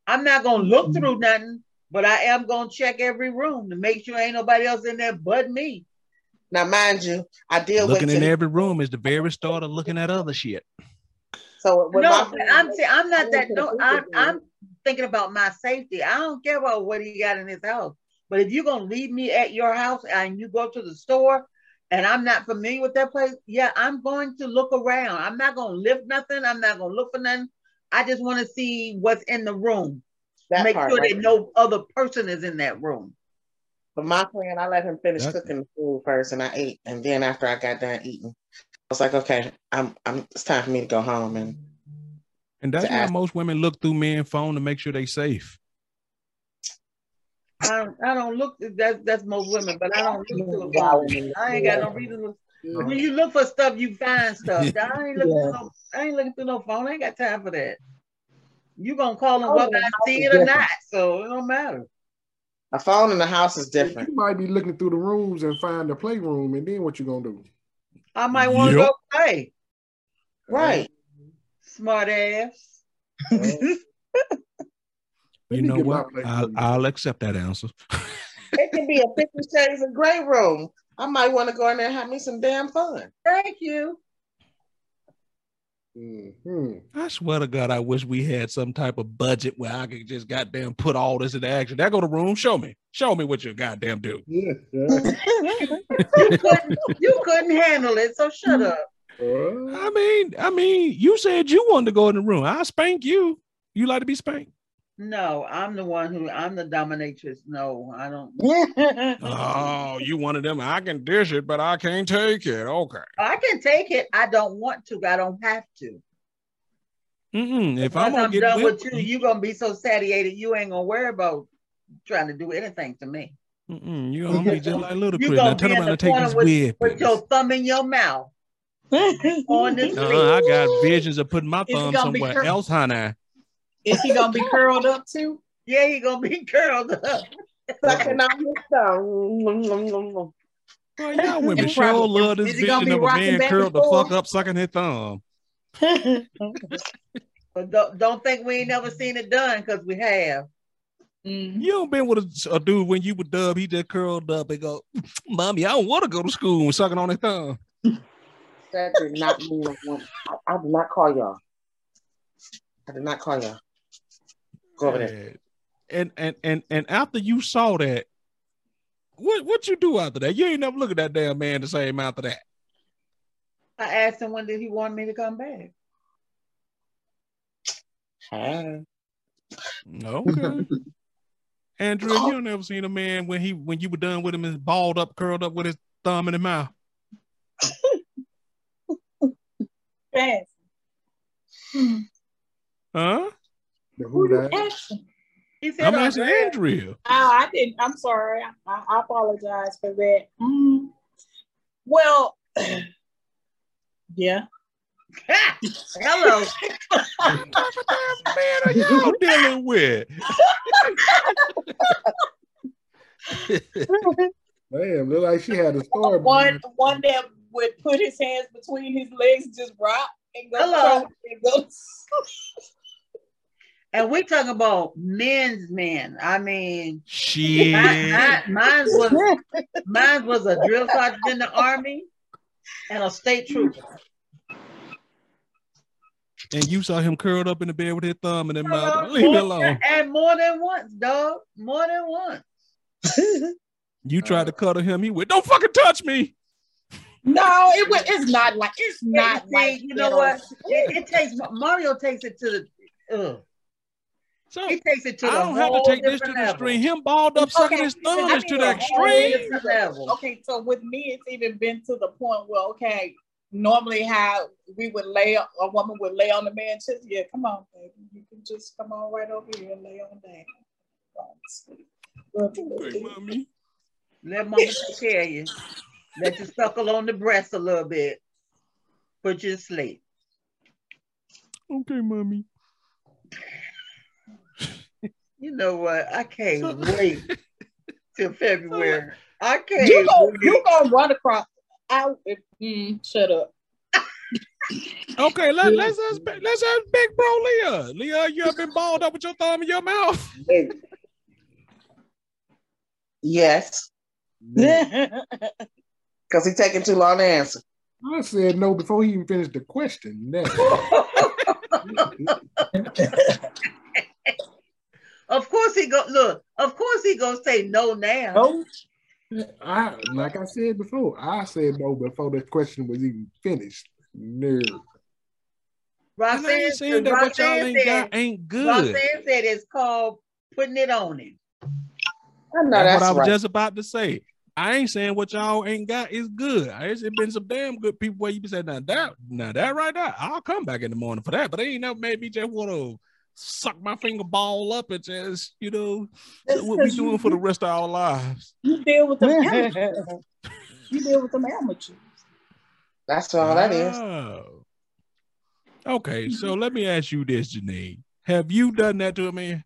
Speaker 8: I'm not gonna look through nothing, but I am gonna check every room to make sure ain't nobody else in there but me.
Speaker 5: Now, mind you, I did
Speaker 3: Looking
Speaker 5: wait
Speaker 3: in every room is the very start of looking at other shit.
Speaker 5: so
Speaker 8: no,
Speaker 5: my
Speaker 8: I'm see, I'm not that. No, (laughs) I'm. I'm thinking about my safety. I don't care about what he got in his house. But if you're gonna leave me at your house and you go to the store and I'm not familiar with that place, yeah, I'm going to look around. I'm not gonna lift nothing. I'm not gonna look for nothing. I just want to see what's in the room.
Speaker 5: that
Speaker 8: Make
Speaker 5: part,
Speaker 8: sure
Speaker 5: right?
Speaker 8: that no other person is in that room.
Speaker 5: But my friend, I let him finish
Speaker 3: That-
Speaker 5: cooking the food first, and I ate. And then after I got done eating, I was like, okay, I'm, I'm. It's time for me to go home. And
Speaker 3: And that's why most women look through men's phone to make sure they safe.
Speaker 8: I don't, I don't look. That's that's most women, but I don't look to the phone. I ain't got no reason to. When you look for stuff, you find stuff. I ain't looking. through no, I ain't looking through no phone. I ain't got time for that. You gonna call them
Speaker 5: Oh,
Speaker 8: whether I see it or not. So it don't matter.
Speaker 5: A phone in the house is different.
Speaker 6: You might be looking through the rooms and find the playroom, and then what you gonna do?
Speaker 8: I might want to
Speaker 3: Yep.
Speaker 8: go play.
Speaker 5: Right.
Speaker 8: Smart ass. (laughs)
Speaker 6: Let
Speaker 3: You know what? I'll. I'll accept that answer. (laughs)
Speaker 5: It can be a Fifty Shades of Grey room. I might want to go in there and have me some damn fun.
Speaker 8: Thank you.
Speaker 6: Mhm.
Speaker 3: I swear to God, I wish we had some type of budget where I could just goddamn put all this into action. That go to room. Show me. Show me what you goddamn do.
Speaker 6: Yeah, (laughs) yeah.
Speaker 8: You couldn't. you couldn't handle it. So shut up.
Speaker 6: Uh,
Speaker 3: I mean, I mean, you said you wanted to go in the room. I'll spank you. You like to be spanked?
Speaker 8: No, I'm the one who I'm the dominatrix. No, I don't. (laughs)
Speaker 3: oh, you one of them. I can dish it, but I can't take it. Okay.
Speaker 8: I can take it. I don't want to. I don't have to.
Speaker 3: Mm-mm. If I'm,
Speaker 8: I'm done with you, you're gonna be so satiated you ain't gonna worry about trying to do anything to me.
Speaker 3: Mm-mm. you gonna be just like little
Speaker 8: You
Speaker 3: Chris. Now tell
Speaker 8: be
Speaker 3: him
Speaker 8: in
Speaker 3: how to
Speaker 8: the
Speaker 3: take
Speaker 8: corner
Speaker 3: his
Speaker 8: with,
Speaker 3: weapons.
Speaker 8: with your thumb in your mouth (laughs) on the street.
Speaker 3: Uh, I got visions of putting my thumb somewhere else, honey.
Speaker 7: Is he gonna be curled up too?
Speaker 8: Yeah, he gonna be curled up.
Speaker 5: Sucking on his thumb.
Speaker 3: Well, y'all women
Speaker 7: Is
Speaker 3: sure love this
Speaker 7: gonna
Speaker 3: vision of a man curled the fuck up, sucking his thumb. (laughs)
Speaker 8: But don't, don't think we ain't never seen it done because we have.
Speaker 7: Mm.
Speaker 3: You don't been with a, a dude when you were dub, he just curled up and go, (sniffs) Mommy, I don't want to go to school and sucking on his thumb.
Speaker 5: That did not mean I, I did not call y'all. I did not call y'all. Go over there.
Speaker 3: And and and and after you saw that, what what you do after that? You ain't never look at that damn man the same after that.
Speaker 8: I asked him when did he want me to come back.
Speaker 5: Hi.
Speaker 3: Okay. (laughs) Andrew, you don't never seen a man when he when you were done with him is balled up, curled up with his thumb in his mouth. (laughs)
Speaker 7: Fast.
Speaker 3: Huh?
Speaker 6: The
Speaker 7: Who
Speaker 6: who
Speaker 7: you
Speaker 6: that?
Speaker 7: asking?
Speaker 8: He said,
Speaker 3: I'm
Speaker 8: "Oh,
Speaker 3: asking
Speaker 8: girl."
Speaker 3: Andrea.
Speaker 7: Oh, I didn't. I'm sorry. I, I apologize for that. Mm. Well, (clears throat) yeah. (laughs)
Speaker 8: Hello.
Speaker 3: What type of damn man are y'all (laughs) dealing with?
Speaker 6: Damn, look like she had a story.
Speaker 7: One, one that would put his hands between his legs, just rock and go.
Speaker 8: Hello. (laughs)
Speaker 7: And go.
Speaker 8: And we talk about men's men. I mean,
Speaker 3: Shit.
Speaker 8: mine, mine was mine was a drill sergeant in the army and a state trooper.
Speaker 3: And you saw him curled up in the bed with his thumb in his mouth. Leave me alone.
Speaker 8: And more than once, dog. More than once. (laughs)
Speaker 3: You tried to cuddle him. He went, "Don't fucking touch me."
Speaker 7: No, it was. It's not like. It's not
Speaker 8: See,
Speaker 7: like.
Speaker 8: you know what? It, it takes Mario takes it to the. Uh,
Speaker 3: So
Speaker 8: he takes it to
Speaker 3: I don't have to take this to
Speaker 8: different
Speaker 3: the
Speaker 8: level.
Speaker 3: extreme. Him balled up, sucking
Speaker 7: Okay,
Speaker 3: his thumb is to
Speaker 7: mean,
Speaker 3: the extreme.
Speaker 8: level.
Speaker 7: Okay, so with me, it's even been to the point where okay, normally how we would lay a woman would lay on the man chest. Yeah, come on, baby, you can just come on right over here and lay on down. Rub
Speaker 3: Okay, mommy.
Speaker 8: Let mama take care of you. Let you suckle on the breast a little bit. Put you to sleep.
Speaker 3: Okay, mommy.
Speaker 8: You know what? I can't wait (laughs) till February. I can't.
Speaker 7: You go,
Speaker 8: wait.
Speaker 7: you gonna run across. I mm, shut up. (laughs)
Speaker 3: Okay, let, let's ask, let's ask Big Bro Leah. Leah, you ever been balled up with your thumb in your mouth?
Speaker 5: Yes, (laughs) because he's taking too long to answer.
Speaker 6: I said no before he even finished the question. Now.
Speaker 8: Of course he go look. Of course he gonna say no now.
Speaker 7: no,
Speaker 6: I like I said before, I said no before the question was even finished. No.
Speaker 3: I
Speaker 8: Roxanne,
Speaker 3: ain't saying that what y'all
Speaker 8: Roxanne
Speaker 3: ain't
Speaker 8: said,
Speaker 3: got ain't good.
Speaker 8: Roxanne said it's called putting it on him.
Speaker 5: I know
Speaker 3: That's,
Speaker 5: that's,
Speaker 3: what I was
Speaker 5: right.
Speaker 3: just about to say. I ain't saying what y'all ain't got is good. It's it been some damn good people where you be saying, now that, now that right there, I'll come back in the morning for that. But they ain't never made me just want to suck my finger ball up and just, you know,
Speaker 7: That's
Speaker 3: what we
Speaker 7: 'cause
Speaker 3: doing
Speaker 7: you-
Speaker 3: for the rest of our lives.
Speaker 7: you deal with them. (laughs) amateurs. you deal with them amateurs.
Speaker 5: That's all that is.
Speaker 3: Oh. Okay, so let me ask you this, Janine. Have you done that to a man?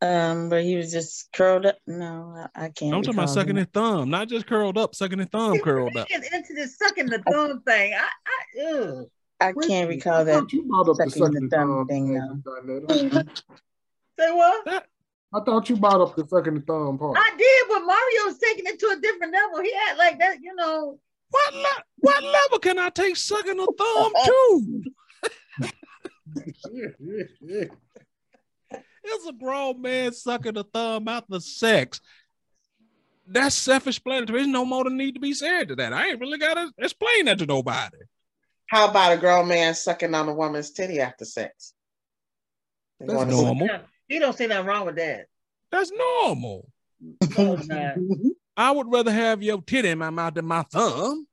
Speaker 4: Um, but he was just curled up. No, I, I can't.
Speaker 3: I'm talking about sucking
Speaker 4: that.
Speaker 3: his thumb, not just curled up, sucking his thumb curled up.
Speaker 8: Get into this sucking the thumb thing. I, I, ugh.
Speaker 4: I can't recall that.
Speaker 6: thought you brought up the
Speaker 4: sucking the thumb thing,
Speaker 6: thing,
Speaker 4: though. (laughs)
Speaker 8: Say what?
Speaker 6: I thought you brought up the sucking the thumb part.
Speaker 8: I did, but Mario's taking it to a different level. He had like that, you know.
Speaker 3: What le- what level can I take sucking a thumb to? (laughs) It's a grown man sucking a thumb after sex. That's self-explanatory. There's no more than need to be said to that. I ain't really gotta explain that to nobody.
Speaker 5: How about a grown man sucking on a woman's titty after sex?
Speaker 3: That's normal.
Speaker 8: He don't see nothing wrong with that.
Speaker 3: That's normal. No, (laughs) I would rather have your titty in my mouth than my thumb.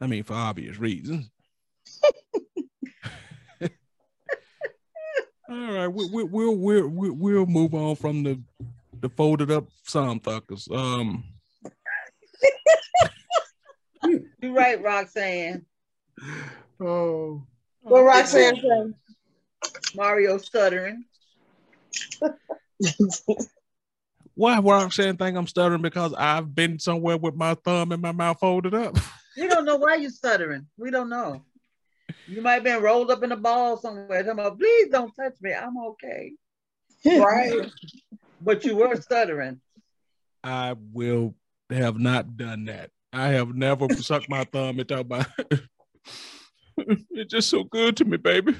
Speaker 3: I mean, for obvious reasons. (laughs) All right, we, we, we'll we'll we'll we'll move on from the the folded up some thuckers. Um, (laughs)
Speaker 8: you're right, Roxanne.
Speaker 6: Oh,
Speaker 5: what Roxanne saying?
Speaker 8: Mario stuttering. (laughs)
Speaker 3: Why Roxanne think I'm stuttering because I've been somewhere with my thumb and my mouth folded up? (laughs)
Speaker 8: We don't know why you're stuttering. We don't know. You might have been rolled up in a ball somewhere. Talking about, please don't touch me. I'm okay.
Speaker 7: Right.
Speaker 8: but you were stuttering.
Speaker 3: I will have not done that. I have never sucked my thumb and talk about (laughs) it's just so good to me, baby.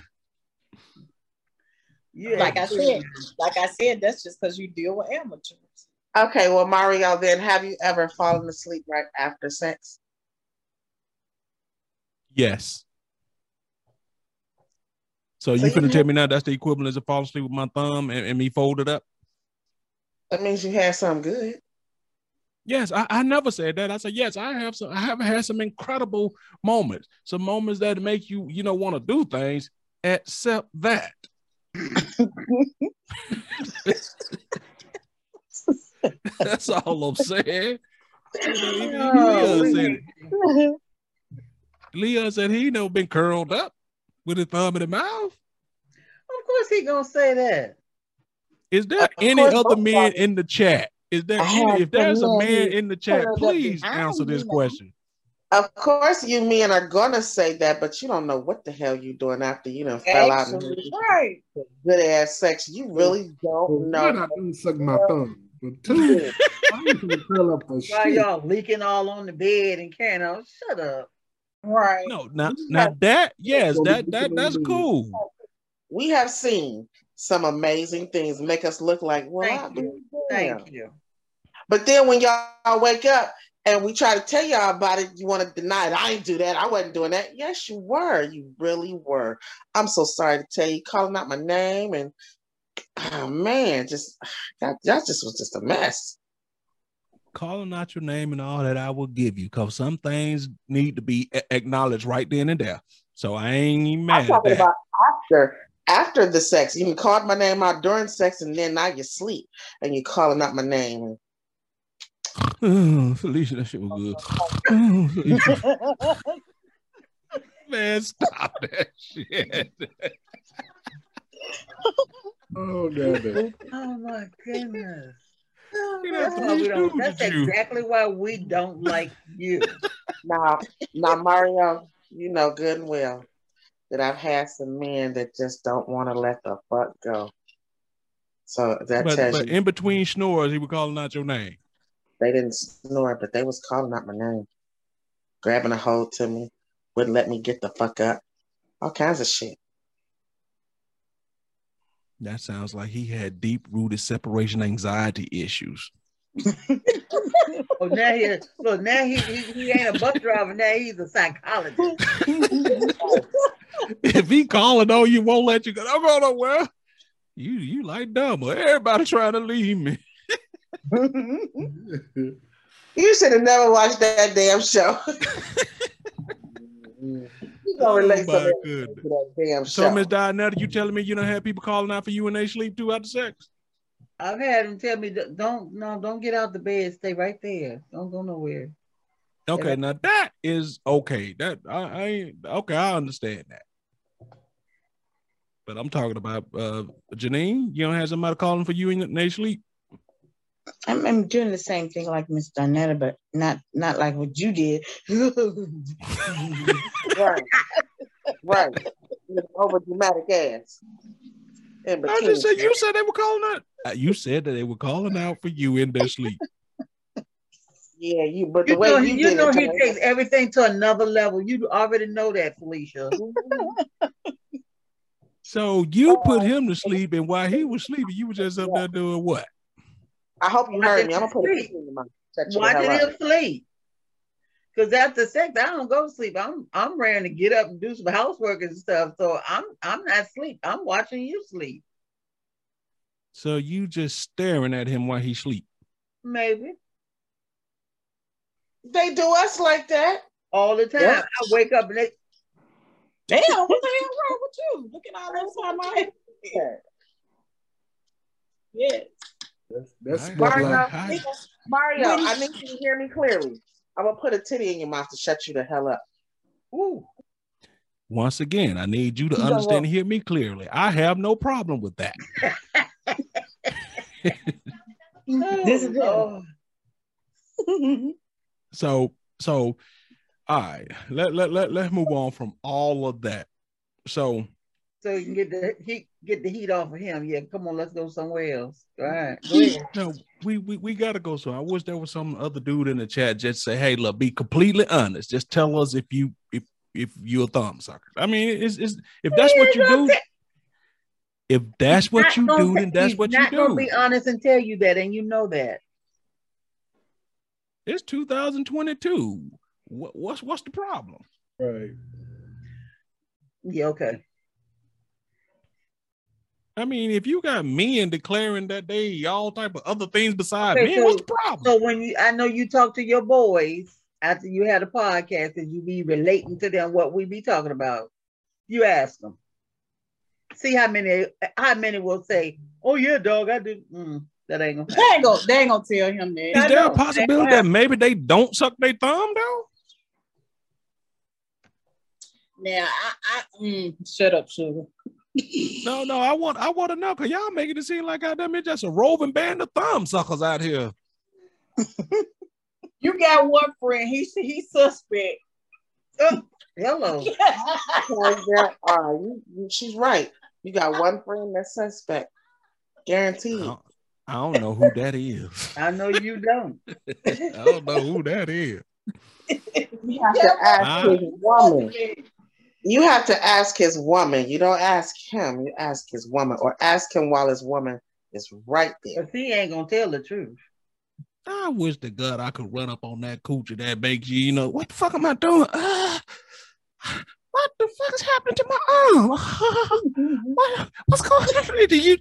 Speaker 7: Yeah, like I said, like I said, that's just because you deal with amateurs.
Speaker 5: Okay, well, Mario, then have you ever fallen asleep right after sex?
Speaker 3: Yes. So, so you couldn't tell me now that's the equivalent of falling asleep with my thumb and, and me folded up?
Speaker 5: That means you had something good.
Speaker 3: Yes, I, I never said that. I said yes. I have some. I have had some incredible moments. Some moments that make you, you know, want to do things. Except that. (laughs) That's all I'm saying. Oh, said, said he never been curled up with his thumb in the mouth.
Speaker 8: Of course he gonna say that.
Speaker 3: Is there any other men in the chat? Is there any, if there's a man in the chat, please answer this question.
Speaker 5: Of course, you men are gonna say that, but you don't know what the hell you're doing after you know fell out and
Speaker 7: right.
Speaker 5: good ass sex. You really don't know.
Speaker 6: One, I didn't suck my thumb, but two, I
Speaker 8: didn't curl up for (laughs) shit. y'all leaking all on the bed and carrying on? Shut up.
Speaker 7: Right.
Speaker 3: No, not not that. Yes, that that that's cool.
Speaker 5: We have seen some amazing things make us look like well.
Speaker 8: Thank you. Thank you.
Speaker 5: But then when y'all wake up and we try to tell y'all about it, you want to deny it. I didn't do that. I wasn't doing that. Yes, you were. You really were. I'm so sorry to tell you, calling out my name and oh man, just that, that just was just a mess.
Speaker 3: Calling out your name and all that I will give you, because some things need to be acknowledged right then and there. So I ain't even mad I'm talking
Speaker 5: about after after the sex. You called my name out during sex, and then now you sleep and you're calling out my name.
Speaker 3: Oh, Felicia, that shit was good. Oh, (laughs) Man, stop that shit.
Speaker 6: oh, God.
Speaker 8: Oh, my goodness. Oh, that's exactly why we don't like you. (laughs)
Speaker 5: Now, now, Mario, you know good and well that I've had some men that just don't want to let the fuck go. So that
Speaker 3: but,
Speaker 5: tells
Speaker 3: but
Speaker 5: you,
Speaker 3: in between snores, he was calling out your name.
Speaker 5: They didn't snore, but they was calling out my name, grabbing a hold to me, wouldn't let me get the fuck up, all kinds of shit.
Speaker 3: That sounds like he had deep rooted separation anxiety issues.
Speaker 8: Oh, now he look now he, he, he ain't a bus driver. Now he's a psychologist. (laughs)
Speaker 3: if he calling on you, won't let you go. Don't go nowhere. You you like dumb. Everybody trying to leave me. (laughs)
Speaker 5: you should have never watched that damn show. (laughs) you
Speaker 3: don't relate oh my goodness. to that damn show. So, Miss Dianetta, you telling me you don't have people calling out for you when they sleep too after sex?
Speaker 8: I've had them tell me, "Don't no, don't get out the bed. Stay right there. Don't go nowhere."
Speaker 3: Okay, now that is okay. That I, I okay. I understand that. But I'm talking about uh Janine. You don't have somebody calling for you in they sleep.
Speaker 4: I'm, I'm, doing the same thing like Miss Donetta, but not not like what you did. (laughs)
Speaker 5: right, right. Over dramatic ass.
Speaker 3: I just said you said they were calling out. Uh, you said that they were calling out for you in their sleep.
Speaker 5: Yeah, you. But the
Speaker 8: you
Speaker 5: way
Speaker 8: know,
Speaker 5: you,
Speaker 8: you know,
Speaker 5: he
Speaker 8: it, takes everything to another level. You already know that, Felicia. (laughs)
Speaker 3: so you put him to sleep, and while he was sleeping, you were just up there doing what?
Speaker 5: I hope you heard me. I'm gonna put it in my
Speaker 8: Watching him sleep. Because after sex, I don't go to sleep. I'm I'm ready to get up and do some housework and stuff. So I'm I'm not asleep. I'm watching you sleep.
Speaker 3: So you just staring at him while he sleep.
Speaker 8: Maybe.
Speaker 5: They do us like that.
Speaker 8: All the time.
Speaker 5: Yeah.
Speaker 8: I wake up and they
Speaker 7: Damn, what the hell wrong with you? Look at all those time I Yes.
Speaker 6: That's, that's
Speaker 3: I
Speaker 6: what
Speaker 3: ain't
Speaker 5: Mario,
Speaker 6: like,
Speaker 3: I-
Speaker 5: Mario, I need you to hear me clearly. I'm gonna put a titty in your mouth to shut you the hell up.
Speaker 8: ooh.
Speaker 3: Once again, I need you to
Speaker 5: You
Speaker 3: understand and hear me clearly. I have no problem with that. (laughs)
Speaker 7: This is.
Speaker 8: Oh, (laughs)
Speaker 3: So, so, all right, let, let, let, let's move on from all of that. So,
Speaker 8: so you can get the heat get the heat off of him. Yeah, come on, let's go somewhere else. All right. Go ahead.
Speaker 3: no, we, we, we got to go. So I wish there was some other dude in the chat just say, Hey, look, be completely honest. Just tell us if you, if, if you're a thumb sucker. I mean, it's, it's if that's what you do, if that's what you do,
Speaker 8: ta-
Speaker 3: then that's what you do.
Speaker 8: not gonna be honest and tell you that, and you know that.
Speaker 3: It's 2022. What, what's, what's the problem?
Speaker 6: right.
Speaker 8: Yeah, okay.
Speaker 3: I mean, if you got men declaring that they all type of other things besides
Speaker 8: Okay,
Speaker 3: men, what's the problem?
Speaker 8: So when you, I know you talk to your boys after you had a podcast, and you be relating to them what we be talking about. You ask them, see how many, how many will say, "Oh yeah, dog, I do." Mm, that ain't gonna.
Speaker 7: They ain't gonna, they ain't gonna tell him that.
Speaker 3: Is
Speaker 8: I
Speaker 3: there
Speaker 8: know.
Speaker 3: a possibility that maybe they don't suck their thumb though?
Speaker 7: Now, I, I mm, shut up, sugar.
Speaker 3: No, no, I want I want to know because y'all making it seem like goddamn it just a roving band of thumb suckers out here. (laughs)
Speaker 7: You got one friend. He he's suspect.
Speaker 8: Hello. (laughs)
Speaker 5: Because there are. You, you- she's right. You got one friend that's suspect.
Speaker 3: I
Speaker 5: Guaranteed.
Speaker 3: don't, I don't know who that is. (laughs)
Speaker 8: I know you don't.
Speaker 3: I don't know who that is.
Speaker 5: You have to ask
Speaker 3: Ah.
Speaker 5: his woman. You have to ask his woman. You don't ask him. You ask his woman, or ask him while his woman is right there.
Speaker 8: But he ain't gonna tell the truth.
Speaker 3: I wish to God I could run up on that coochie that makes you, you know, what the fuck am I doing? Uh, what the fuck is happening to my arm? (laughs) what, what's going on? You,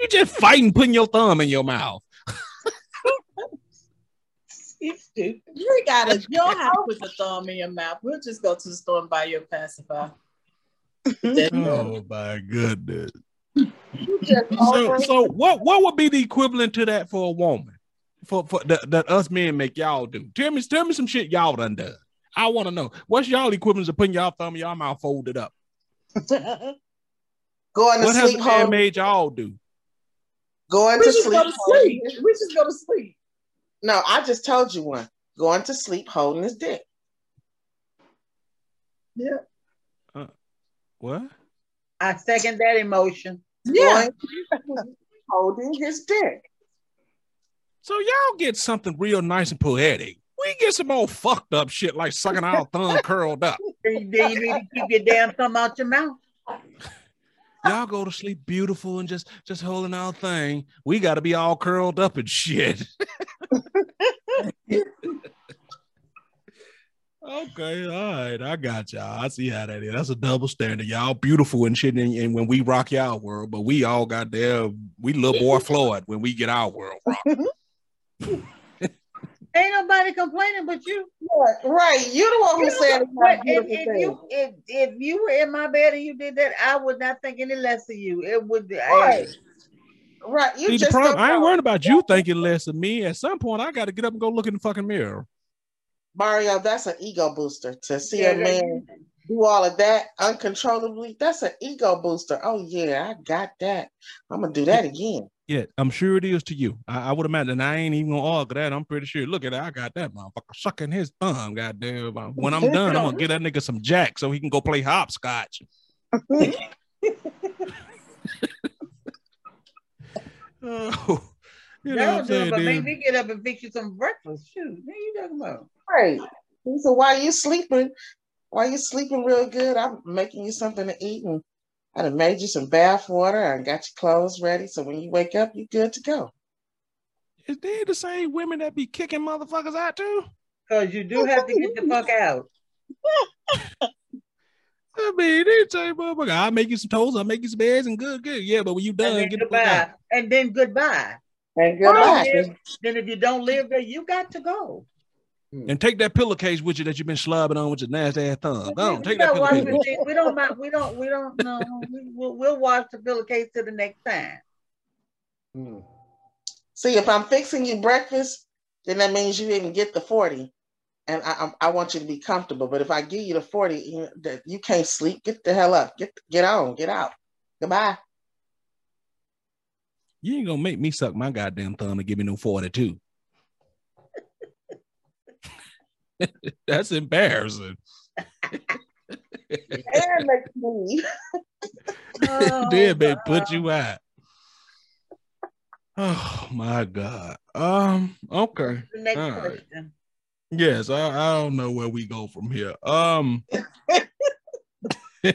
Speaker 3: you just fighting putting your thumb in your mouth.
Speaker 7: He's stupid. You gotta, you don't have to put the (laughs) thumb in your mouth. We'll just go to the store and buy your pacifier. Mm-hmm.
Speaker 3: Oh my goodness. So, so what what would be the equivalent to that for a woman? For for that, that us men make y'all do? Tell me, tell me some shit y'all done done. I want to know what's y'all equivalent to putting y'all thumb in y'all mouth folded up. (laughs)
Speaker 5: going to
Speaker 3: What has a
Speaker 5: sleep
Speaker 3: man
Speaker 5: home.
Speaker 3: made y'all do?
Speaker 5: Going
Speaker 7: we
Speaker 5: to
Speaker 7: just
Speaker 5: sleep.
Speaker 7: go to sleep. We just go to sleep.
Speaker 5: No, I just told you one. Going to sleep holding his dick.
Speaker 7: Yeah.
Speaker 3: Uh, what?
Speaker 8: I second that emotion.
Speaker 7: Yeah.
Speaker 5: Going holding his dick.
Speaker 3: So y'all get something real nice and poetic. We get some old fucked up shit like sucking our thumb (laughs) curled up. (laughs)
Speaker 8: Then you need to keep your damn thumb out your mouth.
Speaker 3: Y'all go to sleep beautiful and just just holding our thing. We got to be all curled up and shit. (laughs) okay, all right, I got y'all. I see how that is. That's a double standard. Y'all beautiful and shit, and, and when we rock y'all world, but we all got there. We little boy Floyd when we get our world rocked.
Speaker 8: Ain't nobody complaining but you.
Speaker 5: Yeah, right. You're the one who said it's
Speaker 8: if, if you if if you were in my bed and you did that, I would not think any less of you. It would be
Speaker 5: Right. Right. You
Speaker 3: See,
Speaker 5: just
Speaker 3: problem, I ain't
Speaker 5: know.
Speaker 3: worried about you thinking less of me. At some point, I got to get up and go look in the fucking mirror.
Speaker 5: Mario, that's an ego booster to see
Speaker 8: Yeah,
Speaker 5: a man do all of that uncontrollably. That's an ego booster. Oh yeah, I got that. I'm gonna do that again.
Speaker 3: Yeah, I'm sure it is to you. I, I would imagine. And I ain't even gonna argue that. I'm pretty sure. Look at that. I got that motherfucker sucking his thumb. Goddamn. Uh, when I'm done, I'm gonna get that nigga some jack so he can go play hopscotch. oh, (laughs) you know what I'm
Speaker 8: do it,
Speaker 3: saying,
Speaker 8: but
Speaker 3: dude?
Speaker 8: make me get up and fix you some breakfast. Shoot, what are you talking about?
Speaker 5: Right. So while you sleeping, while you sleeping real good, I'm making you something to eat and I done made you some bath water and got your clothes ready. So when you wake up, you're good to go.
Speaker 3: Is they the same women that be kicking motherfuckers out too?
Speaker 8: Because you do have to get the fuck out. (laughs)
Speaker 3: I mean, they say, motherfucker, I'll make you some toast, I'll make you some eggs and good, good. Yeah, but when you done,
Speaker 8: and
Speaker 3: get
Speaker 8: then
Speaker 3: the fuck out.
Speaker 8: goodbye. And then goodbye.
Speaker 5: And
Speaker 8: Then then if you don't live there, you got to go.
Speaker 3: And take that pillowcase with you that you've been slobbing on with your nasty ass thumb. Go on,
Speaker 8: We
Speaker 3: take that
Speaker 8: don't
Speaker 3: pillowcase.
Speaker 8: the
Speaker 3: with you.
Speaker 8: thing- We don't mind. We don't. We don't know. We, we'll, we'll wash the pillowcase to the next time.
Speaker 6: Hmm.
Speaker 5: See, if I'm fixing you breakfast, then that means you didn't get the 40. And I, I, I want you to be comfortable. But if I give you the 40, you, that you can't sleep, get the hell up. Get get on, get out. Goodbye.
Speaker 3: You ain't gonna make me suck my goddamn thumb and give me no 42. (laughs) That's embarrassing. (laughs)
Speaker 5: And make me.
Speaker 8: Oh,
Speaker 3: Did they put you out? Oh my god. Um, okay.
Speaker 8: Next
Speaker 3: All right.
Speaker 8: question.
Speaker 3: Yes, I, I don't know where we go from here. Um (laughs)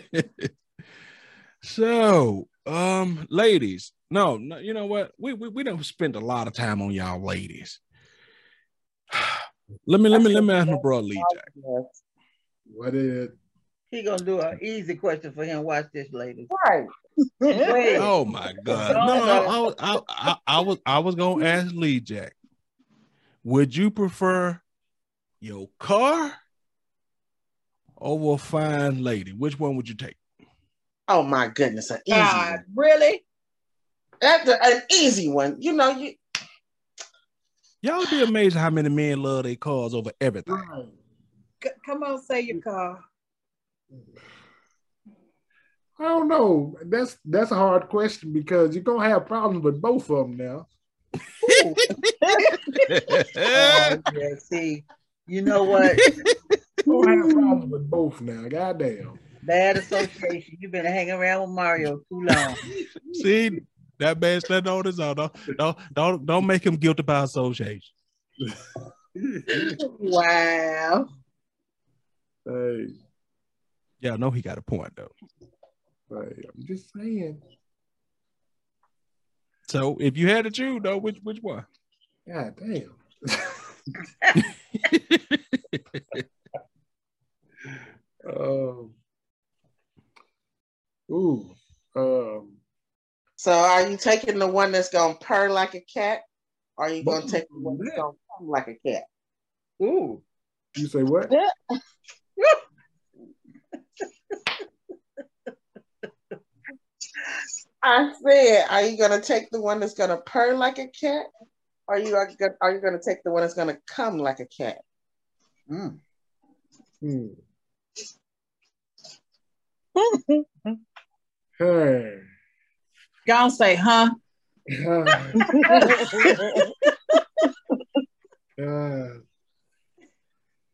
Speaker 3: so um ladies, no, no, you know what? We we, we don't spend a lot of time on y'all ladies. (sighs) (sighs) let me let me let me ask my bro Lee Jack.
Speaker 6: What is
Speaker 8: He gonna do an easy question for him. Watch this, ladies.
Speaker 5: Right. (laughs)
Speaker 8: Wait.
Speaker 3: Oh my god. No, I, I, I, I was I was gonna ask Lee Jack. Would you prefer your car over a fine lady? Which one would you take?
Speaker 5: Oh my goodness, an easy
Speaker 7: God,
Speaker 5: one.
Speaker 7: really?
Speaker 5: That's a- an easy one. You know, you
Speaker 3: Y'all would be amazed how many men love their cars over everything.
Speaker 6: right?
Speaker 7: C- come on, say your car.
Speaker 6: I don't know. That's that's a hard question because you're gonna have problems with both of them now. (laughs)
Speaker 8: Oh, yeah, see, you know what?
Speaker 6: You're gonna have problems with both now. Goddamn.
Speaker 8: Bad association. You've been hanging around with Mario too long.
Speaker 3: See, that man standing on his own. Don't, don't, don't, don't make him guilty by association. (laughs)
Speaker 7: Wow.
Speaker 6: Hey,
Speaker 3: Yeah, I know he got a point though.
Speaker 6: hey, I'm just saying.
Speaker 3: So if you had to choose though, which which one?
Speaker 6: God damn. (laughs) (laughs) um. Ooh. Um.
Speaker 5: So are you taking the one that's gonna purr like a cat? Or are you gonna
Speaker 6: Both
Speaker 5: take the one that's gonna come like a cat?
Speaker 8: Ooh.
Speaker 6: You say what? (laughs)
Speaker 5: I said, are you gonna take the one that's gonna purr like a cat? Or are you are, gonna- are you gonna take the one that's gonna come like a cat?
Speaker 8: Mm.
Speaker 6: Hmm. Hey.
Speaker 7: Gonna say, huh? (laughs)
Speaker 6: Uh,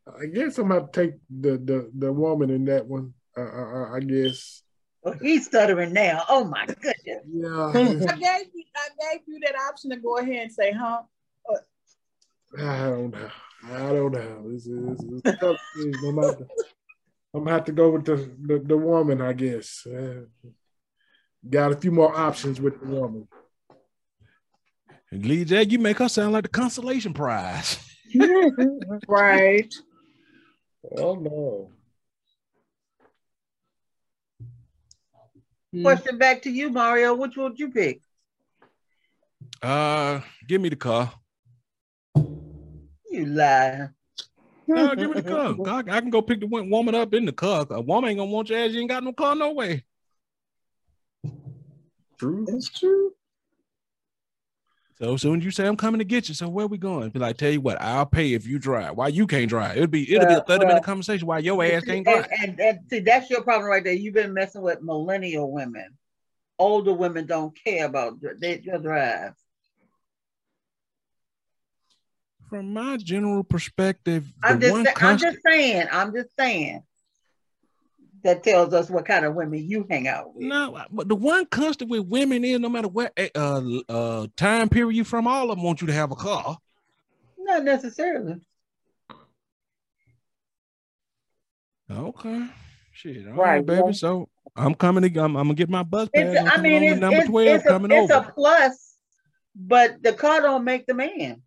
Speaker 6: I guess I'm gonna take the the the woman in that one. Uh, I, I guess.
Speaker 8: Oh, he's stuttering now. Oh my goodness.
Speaker 6: Yeah.
Speaker 7: I gave you, I gave you that option to go ahead and say, huh?
Speaker 6: I don't know. I don't know. This is it's a tough. thing. No matter. I'm gonna have to go with the the, the woman. I guess. Uh, got a few more options with the woman.
Speaker 3: And Lee Jack, you make her sound like the consolation prize. (laughs)
Speaker 7: Right.
Speaker 6: Oh no.
Speaker 8: Question back to you, Mario. Which would you pick?
Speaker 3: Uh, give me the car.
Speaker 8: You lie.
Speaker 3: No, give me the car. I, I can go pick the woman up in the car. A woman ain't gonna want your ass. You ain't got no car, no way.
Speaker 6: True.
Speaker 7: That's true.
Speaker 3: So soon as you say I'm coming to get you, so where we going? Be like, tell you what, I'll pay if you drive. Why you can't drive? It'll be it'll be a 30
Speaker 8: well,
Speaker 3: minute conversation why your ass can't drive.
Speaker 8: and, and see, that's your problem right there. You've been messing with millennial women. Older women don't care about they, your drive.
Speaker 3: From my general perspective,
Speaker 8: I'm just, I'm
Speaker 3: constant,
Speaker 8: just saying. I'm just saying. That tells us what kind of women you hang out with.
Speaker 3: no, but the one constant with women is no matter what uh, uh time period you from, all of them want you to have a car.
Speaker 8: Not necessarily.
Speaker 3: Okay. Shit. All
Speaker 5: Right,
Speaker 3: right, baby.
Speaker 5: yeah.
Speaker 3: So I'm coming to I'm, I'm gonna get my bus pass.
Speaker 8: I mean, it's,
Speaker 3: number
Speaker 8: it's,
Speaker 3: 12
Speaker 8: it's, a,
Speaker 3: coming
Speaker 8: it's
Speaker 3: over.
Speaker 8: a plus, but the car don't make the man.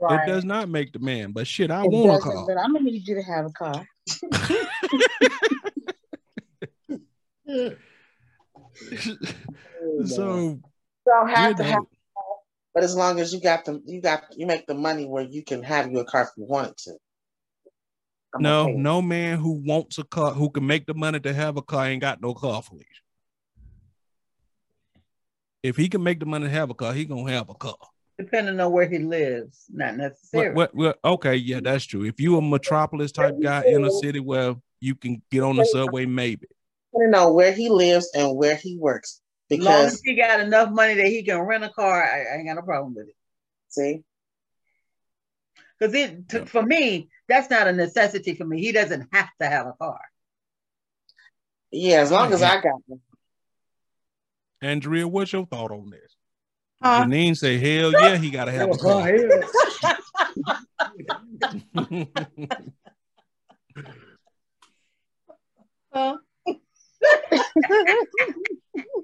Speaker 3: Right. It does not make the man. But shit, I it want a car.
Speaker 4: But I'm gonna need you to have a car. (laughs) (laughs)
Speaker 3: so
Speaker 5: don't have to have but as long as you got the you got you make the money where you can have your car if you wanted to.
Speaker 3: I'm no, okay. no man who wants a car who can make the money to have a car ain't got no car for you. If he can make the money to have a car, he gonna have a car.
Speaker 8: Depending on where he lives, not necessarily.
Speaker 3: What, what, what, okay, yeah, that's true. If you a metropolis type guy in a city where you can get on the subway, maybe.
Speaker 5: Depending on where he lives and where he works.
Speaker 8: Because long as he got enough money that he can rent a car, I, I ain't got no problem with it.
Speaker 5: See?
Speaker 8: Because it to, for me, that's not a necessity for me. He doesn't have to have a car.
Speaker 5: Yeah, as long as I got one.
Speaker 3: Andrea, what's your thought on this? Huh? Janine say, hell yeah, he gotta have a oh, car. (laughs) huh?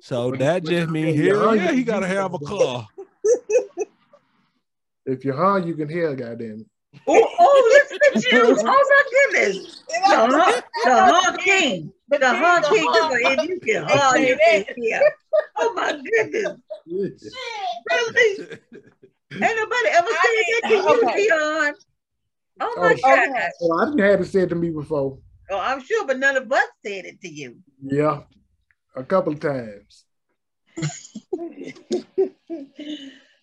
Speaker 3: So that just means hell yeah, he gotta have a (laughs) car.
Speaker 6: If you're high, you can hear, goddamn it.
Speaker 8: Oh, oh, listen to you. Oh my goodness. The hug, the hug king. The hug king. If you can (laughs) hug, you can hear. Oh my goodness. really? (laughs) Ain't nobody ever said that to you, Dion. Oh my oh, God.
Speaker 6: Well, I didn't have it said to me before.
Speaker 8: Oh, I'm sure, but none of us said it to you.
Speaker 6: Yeah a couple of times. (laughs)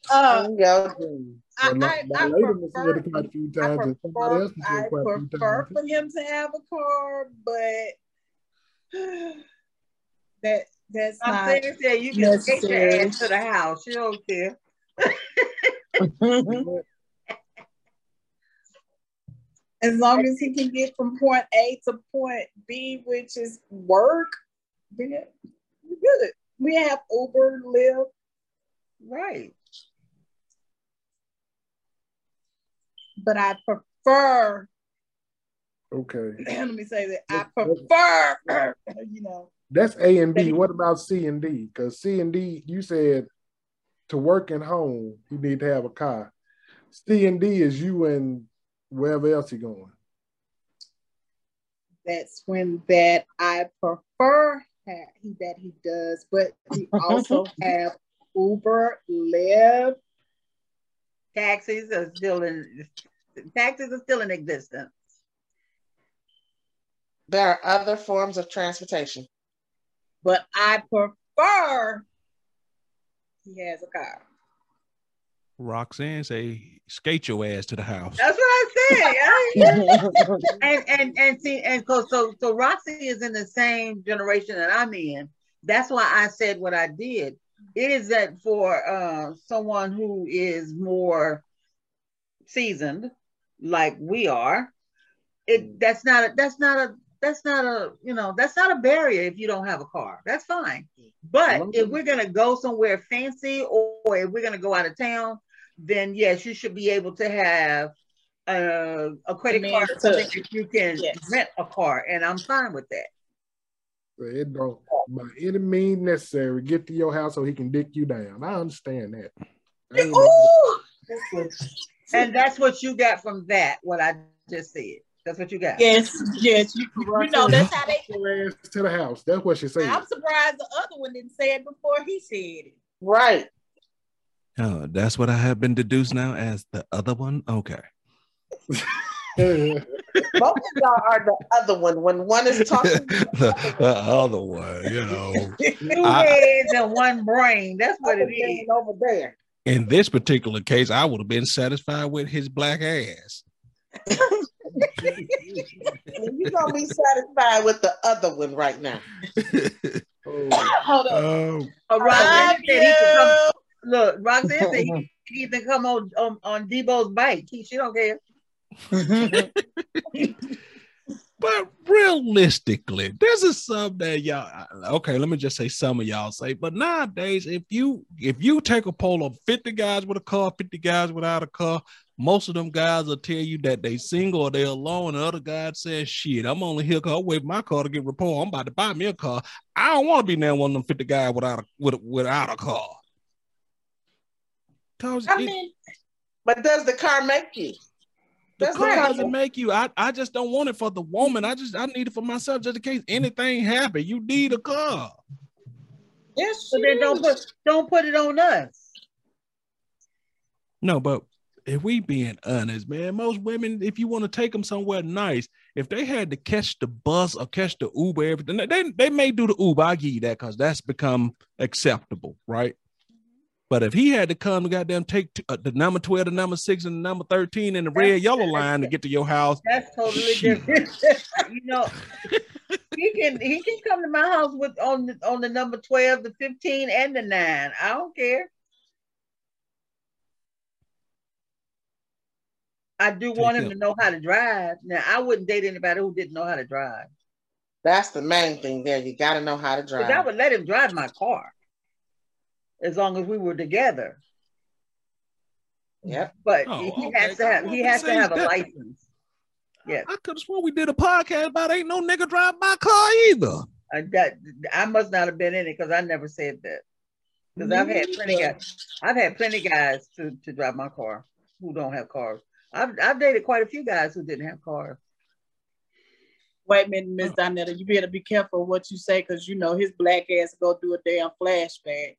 Speaker 7: uh, yeah. I, I, I, prefer, quite a few times, I prefer, I prefer for him to have a car, but (sighs) that that's I'm not saying
Speaker 8: that you can take your ass to the house. You don't care. (laughs) (laughs)
Speaker 7: as long as he can get from point A to point B, which is work, then we good. We have Uber, Lyft.
Speaker 8: Right.
Speaker 7: But I prefer.
Speaker 6: Okay. (clears throat)
Speaker 7: Let me say that I prefer. (clears throat) You know.
Speaker 6: That's A and B. What about C and D? Because C and D, you said to work and home, you need to have a car. C and D is you and wherever else you're going.
Speaker 7: That's when that I prefer he, that he does, but we (laughs) also have Uber, Lyft.
Speaker 8: Taxis are still in taxis are still in existence.
Speaker 5: There are other forms of transportation.
Speaker 7: But I prefer he has a car.
Speaker 3: Roxanne say, skate your ass to the house.
Speaker 8: That's what I said. (laughs) (laughs) and and and see, and so so so Roxy is in the same generation that I'm in. That's why I said what I did. It is that for uh, someone who is more seasoned, like we are, it that's not a that's not a that's not a you know that's not a barrier if you don't have a car that's fine but if we're going to go somewhere fancy or, or if we're going to go out of town then yes, you should be able to have uh, a credit card so that you can yes. rent a car, and I'm fine with that.
Speaker 6: It don't by any means necessary get to your house so he can dick you down. I understand that.
Speaker 8: I and that's what you got from that. What I just said. That's what you got.
Speaker 7: Yes, yes. You, you know that's how they
Speaker 6: to the house. That's what she said.
Speaker 7: I'm surprised the other one didn't say it before he said it.
Speaker 5: Right.
Speaker 3: Oh, that's what I have been deduced now as the other one. Okay. (laughs)
Speaker 5: Both of y'all are the other one. When one is talking, (laughs)
Speaker 3: the, the other one, you know, (laughs)
Speaker 8: two heads and one brain. That's what it is
Speaker 5: over there.
Speaker 3: In this particular case, I would have been satisfied with his black ass.
Speaker 5: You're gonna be satisfied with the other one right now. (coughs)
Speaker 8: oh. Hold on. Um, right. Look, Roxanne said he (laughs) even come on, on on Deebo's bike. He, she don't care. (laughs)
Speaker 3: but realistically, this is something that y'all okay, let me just say some of y'all say, but nowadays, if you if you take a poll of 50 guys with a car, 50 guys without a car, most of them guys will tell you that they single or they alone. And the other guy says, shit, I'm only here because I wait my car to get repaired. I'm about to buy me a car. I don't want to be now one of them 50 guys without a with, without a car.
Speaker 7: Cause I it, mean,
Speaker 5: But does the car make you?
Speaker 3: The car doesn't make you. I, I just don't want it for the woman. I just I need it for myself just in case anything happen. You need a car.
Speaker 7: Yes,
Speaker 8: So then don't put don't put it on us.
Speaker 3: No, but if we being honest, man, most women, if you want to take them somewhere nice, if they had to catch the bus or catch the Uber, everything, they, they may do the Uber. I give you that because that's become acceptable, right? But if he had to come to goddamn take t- uh, the number 12, the number six, and the number 13 and the red yellow line to get to your house,
Speaker 8: That's totally
Speaker 3: Shit.
Speaker 8: different. (laughs) you know, he can he can come to my house with on the on the number 12, the 15, and the nine. I don't care. I do
Speaker 3: Take
Speaker 8: want him
Speaker 3: it.
Speaker 8: to know how to drive. Now I wouldn't date anybody who didn't know how to drive.
Speaker 5: That's the main thing there. You got to know how to
Speaker 8: drive. I would let him drive my car as long as we were together.
Speaker 5: Yeah,
Speaker 8: But
Speaker 3: Oh,
Speaker 8: he
Speaker 3: okay.
Speaker 8: has to have he has to have a
Speaker 3: that-
Speaker 8: license. Yeah,
Speaker 3: I could have sworn we did a podcast about ain't no nigga drive my car either.
Speaker 8: I, that, I must not have been in it because I never said that. Because I've had plenty guys, I've had plenty guys to, to drive my car who don't have cars. I've I've dated quite a few guys who didn't have cars.
Speaker 7: Wait a minute, Miss Donetta. You better be careful what you say because you know his black ass go do a damn flashback.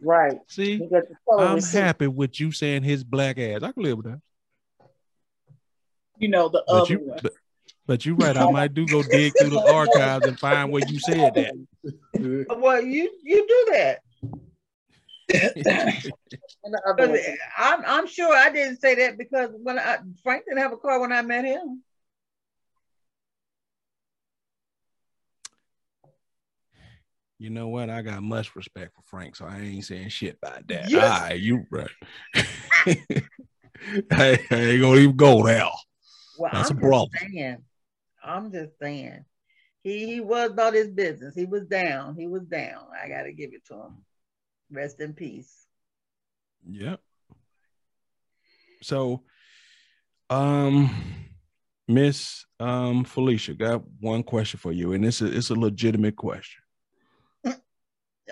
Speaker 5: Right. (laughs)
Speaker 3: See,
Speaker 5: You got the color
Speaker 3: I'm
Speaker 5: receipt.
Speaker 3: happy with you saying his black ass. I can live with that.
Speaker 7: You know the
Speaker 3: But
Speaker 7: other
Speaker 3: you,
Speaker 7: one.
Speaker 3: but, but you right. I might do go dig through the (laughs) archives and find where you said that.
Speaker 8: Uh, well, you you do that.
Speaker 5: And the other
Speaker 8: 'Cause
Speaker 5: one.
Speaker 8: I'm I'm sure I didn't say that because when I Frank didn't have a car when I met him.
Speaker 3: You know what? I got much respect for Frank, so I ain't saying shit about that.
Speaker 8: Yes.
Speaker 3: All right, you right. (laughs) I, I ain't gonna even go there.
Speaker 8: Well,
Speaker 3: That's
Speaker 8: I'm
Speaker 3: a problem.
Speaker 8: just saying. I'm just saying. He he was about his business. He was down. He was down. I gotta give it to him. Rest in peace.
Speaker 3: Yep. So, um, Miss um Felicia, got one question for you, and it's a it's a legitimate question.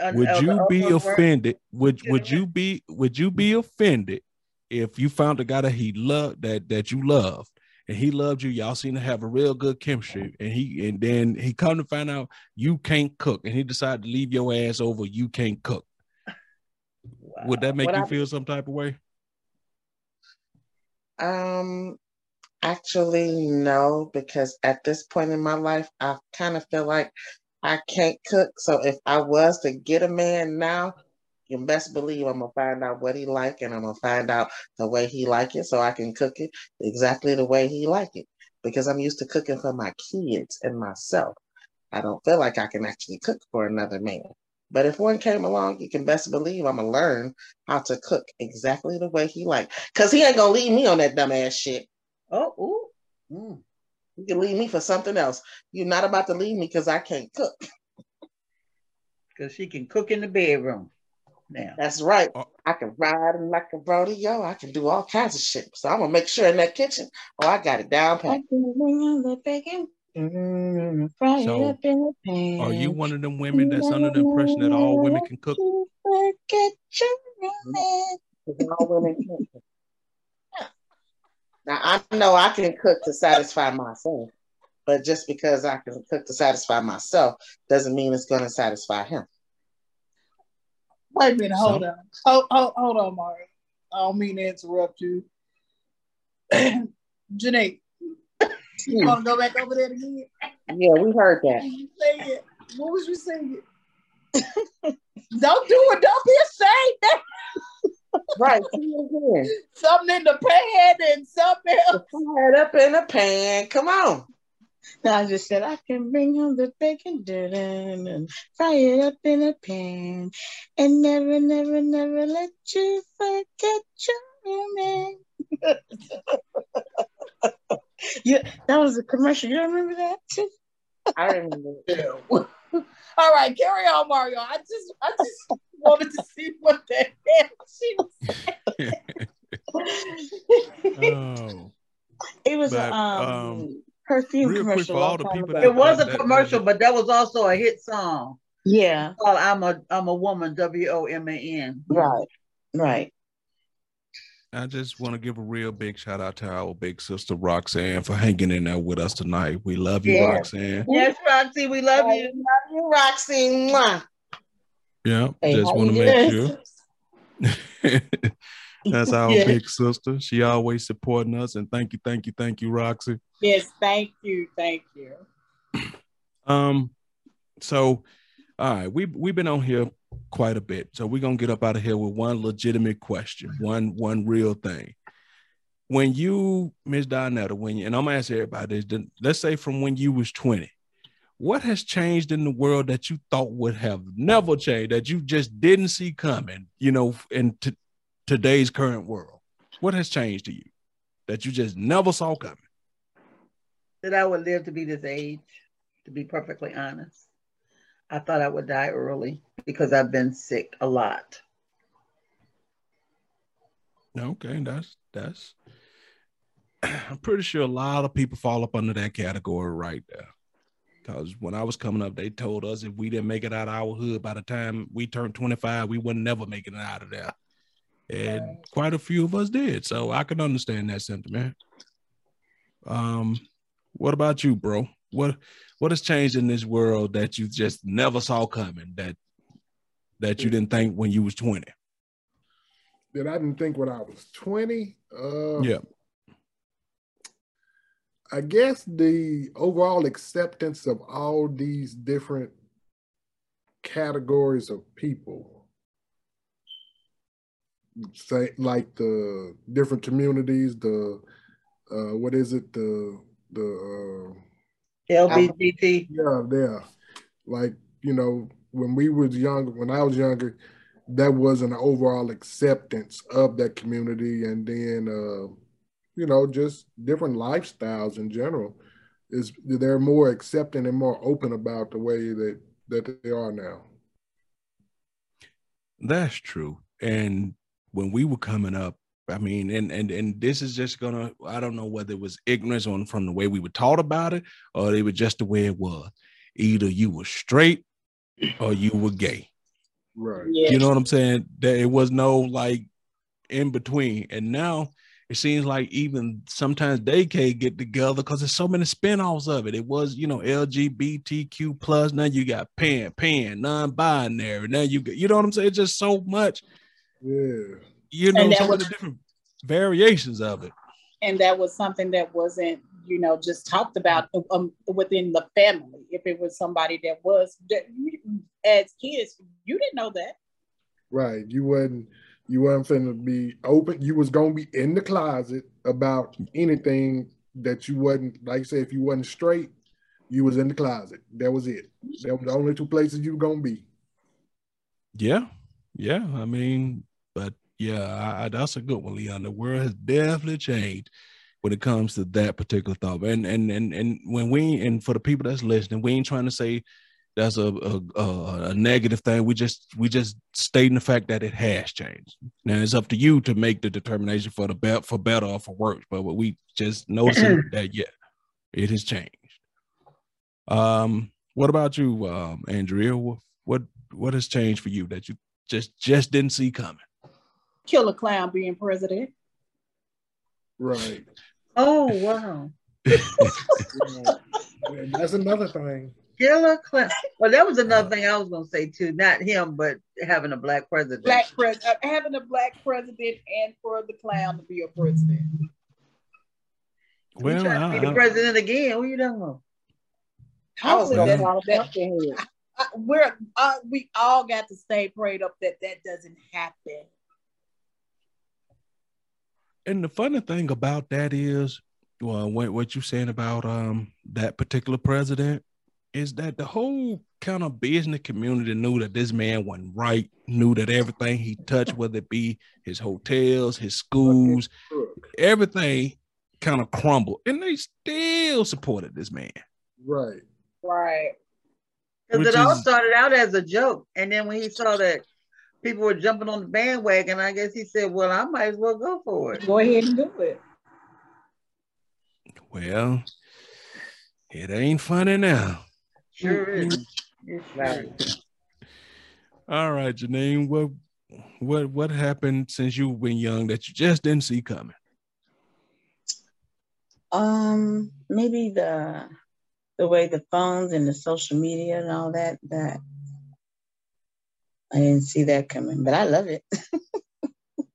Speaker 8: An-
Speaker 3: Would
Speaker 8: of-
Speaker 3: you be offended? Would would you be would you be offended if you found a guy that he loved that that you loved and he loved you? Y'all seem to have a real good chemistry, and he and then he come to find out you can't cook, and he decided to leave your ass over. You can't cook. Would that make
Speaker 5: What
Speaker 3: you
Speaker 5: I-
Speaker 3: feel some type of way?
Speaker 5: Um, actually, no, because at this point in my life, I kind of feel like I can't cook. So if I was to get a man now, you best believe I'm gonna find out what he like, and I'm gonna find out the way he like it, so I can cook it exactly the way he like it. Because I'm used to cooking for my kids and myself. I don't feel like I can actually cook for another man. But if one came along, you can best believe I'm gonna learn how to cook exactly the way he like. Cause he ain't gonna leave me on that dumb ass shit.
Speaker 8: Oh, ooh. Mm.
Speaker 5: You can leave me for something else. You're not about to leave me because I can't cook. (laughs)
Speaker 8: Because she can cook in the bedroom now.
Speaker 5: That's right.
Speaker 3: Oh.
Speaker 5: I can ride him like a rodeo. I can do all kinds of shit. So I'm gonna make sure in that kitchen, oh, I got it down pat. Mm.
Speaker 7: Fry
Speaker 3: So,
Speaker 7: it up in.
Speaker 3: Are you one of them women that's under the impression that all women can cook?
Speaker 7: Forget your.
Speaker 5: Because (laughs) all women can cook. Now I know I can cook to satisfy myself, but just because I can cook to satisfy myself doesn't mean it's gonna satisfy him.
Speaker 7: Wait a minute, hold
Speaker 3: So-
Speaker 7: on. Hold, hold, hold on, Mario. I don't mean to interrupt you. (clears throat) Janae, you hmm. want to go back over there again?
Speaker 5: Yeah, we heard that.
Speaker 7: Say it. What was you saying? (laughs) don't do it. Don't be ashamed.
Speaker 5: Right. see it again.
Speaker 7: Something in the pan and something else.
Speaker 5: Fry it up in a pan. Come on.
Speaker 7: Now I just said I can bring home the bacon and fry it up in a pan and never, never, never let you forget your man. (laughs) yeah, that was a commercial. You don't remember that? Too?
Speaker 5: I remember. (laughs)
Speaker 7: All right, carry on, Mario. I just, I just wanted to see what the hell she was
Speaker 3: Oh,
Speaker 7: It was
Speaker 3: But,
Speaker 7: a um,
Speaker 3: um,
Speaker 7: perfume
Speaker 3: real quick
Speaker 7: commercial.
Speaker 3: for all the people that-
Speaker 8: It was a
Speaker 3: that-
Speaker 8: commercial,
Speaker 3: that-
Speaker 8: but that was also a hit song
Speaker 7: yeah,
Speaker 8: called "I'm a I'm a Woman." W O M A N.
Speaker 7: right, right.
Speaker 3: I just want to give a real big shout out to our big sister Roxanne for hanging in there with us tonight. We love you,
Speaker 8: Yeah.
Speaker 3: Roxanne.
Speaker 8: Yes, Roxy, we love
Speaker 5: I
Speaker 8: you.
Speaker 5: love you, Roxy. Mwah.
Speaker 3: Yeah,
Speaker 5: Hey,
Speaker 3: just want to make
Speaker 5: doing?
Speaker 3: sure. (laughs) That's (laughs) our
Speaker 4: Yeah.
Speaker 3: big sister. She always supporting us, and thank you, thank you, thank you, Roxy.
Speaker 7: Yes, thank you, thank you.
Speaker 3: Um, so all right, we we've been on here quite a bit, so we're gonna get up out of here with one legitimate question, one one real thing. When you, Miss Donetta, when you, and I'm gonna ask everybody this, let's say from when you was 20, what has changed in the world that you thought would have never changed, that you just didn't see coming, you know, in t- today's current world? What has changed to you that you just never saw coming?
Speaker 8: That I would live to be this age, to be perfectly honest. I thought I would die early because I've been sick a lot.
Speaker 3: Okay, that's that's. (clears throat) I'm pretty sure a lot of people fall up under that category right there. Because when I was coming up, they told us if we didn't make it out of our hood by the time we turned 25, we wouldn't never make it out of there. And quite a few of us did. So I can understand that sentiment. Um, what about you, bro? What what has changed in this world that you just never saw coming that that you didn't think when you was 20?
Speaker 6: That I didn't think when I was 20. Uh,
Speaker 3: Yeah.
Speaker 6: I guess the overall acceptance of all these different categories of people, say like the different communities, the uh, what is it, the the uh,
Speaker 8: LGBT.
Speaker 6: yeah, yeah, like you know when we was younger, when I was younger, that was an overall acceptance of that community, and then. Uh, you know, just different lifestyles in general. Is they're more accepting and more open about the way that that they are now.
Speaker 3: That's true. And when we were coming up, I mean, and and and this is just gonna, I don't know whether it was ignorance on from the way we were taught about it, or it was just the way it was. Either you were straight or you were gay.
Speaker 6: Right.
Speaker 7: Yes.
Speaker 3: You know what I'm saying? There was no like in between. And now it seems like even sometimes they can't get together because there's so many spin-offs of it. It was, you know, LGBTQ plus. Now you got pan, pan, non-binary. Now you got, you know what I'm saying? It's just so much,
Speaker 6: Yeah.
Speaker 3: you know,
Speaker 7: And that
Speaker 3: so many different variations of it.
Speaker 7: and that was something that wasn't you know just talked about um, within the family if it was somebody that was that as kids you didn't know that
Speaker 6: Right. You wasn't you wasn't finna be open. You was gonna be in the closet about anything that you wasn't like I said, if you wasn't straight, you was in the closet. That was it. That was the only two places you were gonna be.
Speaker 3: Yeah, yeah. I mean, but yeah, I, I, that's a good one, Leon. The world has definitely changed when it comes to that particular thought. And and and and when we and for the people that's listening, we ain't trying to say that's a a, a, a negative thing. We just we just stating the fact that it has changed. Now it's up to you to make the determination for the bet for better or for worse. But we just noticing (clears throat) that yeah, it has changed. Um, what about you, um, Andrea? What what what has changed for you that you just just didn't see coming?
Speaker 7: killer clown being president
Speaker 6: Right.
Speaker 8: Oh wow. (laughs)
Speaker 6: And that's another thing.
Speaker 8: Killer Clinton. Well, that was another thing I was gonna say too. Not him, but having a black president.
Speaker 7: black pres uh, having a black president and for the clown to be a president
Speaker 8: We
Speaker 3: Well,
Speaker 8: trying to be
Speaker 3: I-
Speaker 8: the president again. What you talking about?
Speaker 5: I was
Speaker 7: Hopefully
Speaker 5: gonna-
Speaker 7: that's all that we're uh, we all got to stay prayed up that that doesn't happen
Speaker 3: and the funny thing about that is, well, what, what you saying about um that particular president is that the whole kind of business community knew that this man wasn't right, knew that everything he touched, whether it be his hotels, his schools, everything kind of crumbled, and they still supported this man.
Speaker 6: Right.
Speaker 7: right
Speaker 8: Because
Speaker 3: Which
Speaker 8: it all
Speaker 3: is-
Speaker 8: started out as a joke, and then when he saw that people were jumping on the bandwagon, I guess he said, "Well, I might as well go for it."
Speaker 7: go ahead and do it
Speaker 3: Well, it ain't funny now.
Speaker 8: Sure is. It's right.
Speaker 3: All right, Janine, what what what happened since you've been young that you just didn't see coming?
Speaker 4: Um, maybe the the way the phones and the social media and all that that I didn't see that coming, but I love it. (laughs)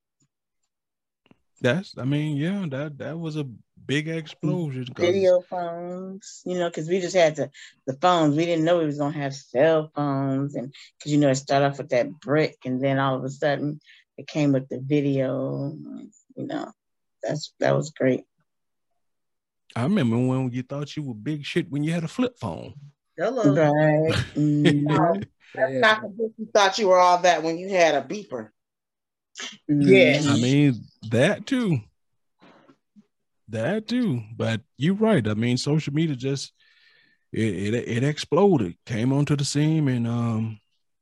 Speaker 3: That's, I mean, yeah, that that was a big explosions.
Speaker 4: Video phones, you know, because we just had the the phones. We didn't know we was gonna have cell phones, and because you know it started off with that brick, and then all of a sudden it came with the video. You know, that's that was great.
Speaker 3: I remember when you thought you were big shit when you had a flip phone.
Speaker 8: Hello.
Speaker 4: Right. Mhm. (laughs) (laughs)
Speaker 5: That's not because you thought you were all that when you had a beeper.
Speaker 7: Yeah.
Speaker 3: I mean, that too. That too. But you're right. I mean, social media just it, it it exploded, came onto the scene, and um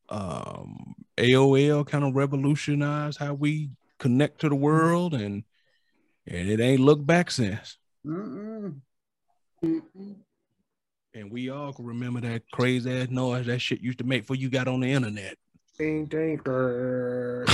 Speaker 3: um AOL kind of revolutionized how we connect to the world and and it ain't looked back since.
Speaker 8: Mm-mm.
Speaker 3: And we all can remember that crazy ass noise that shit used to make before you got on the internet.
Speaker 6: Ding, ding, grr.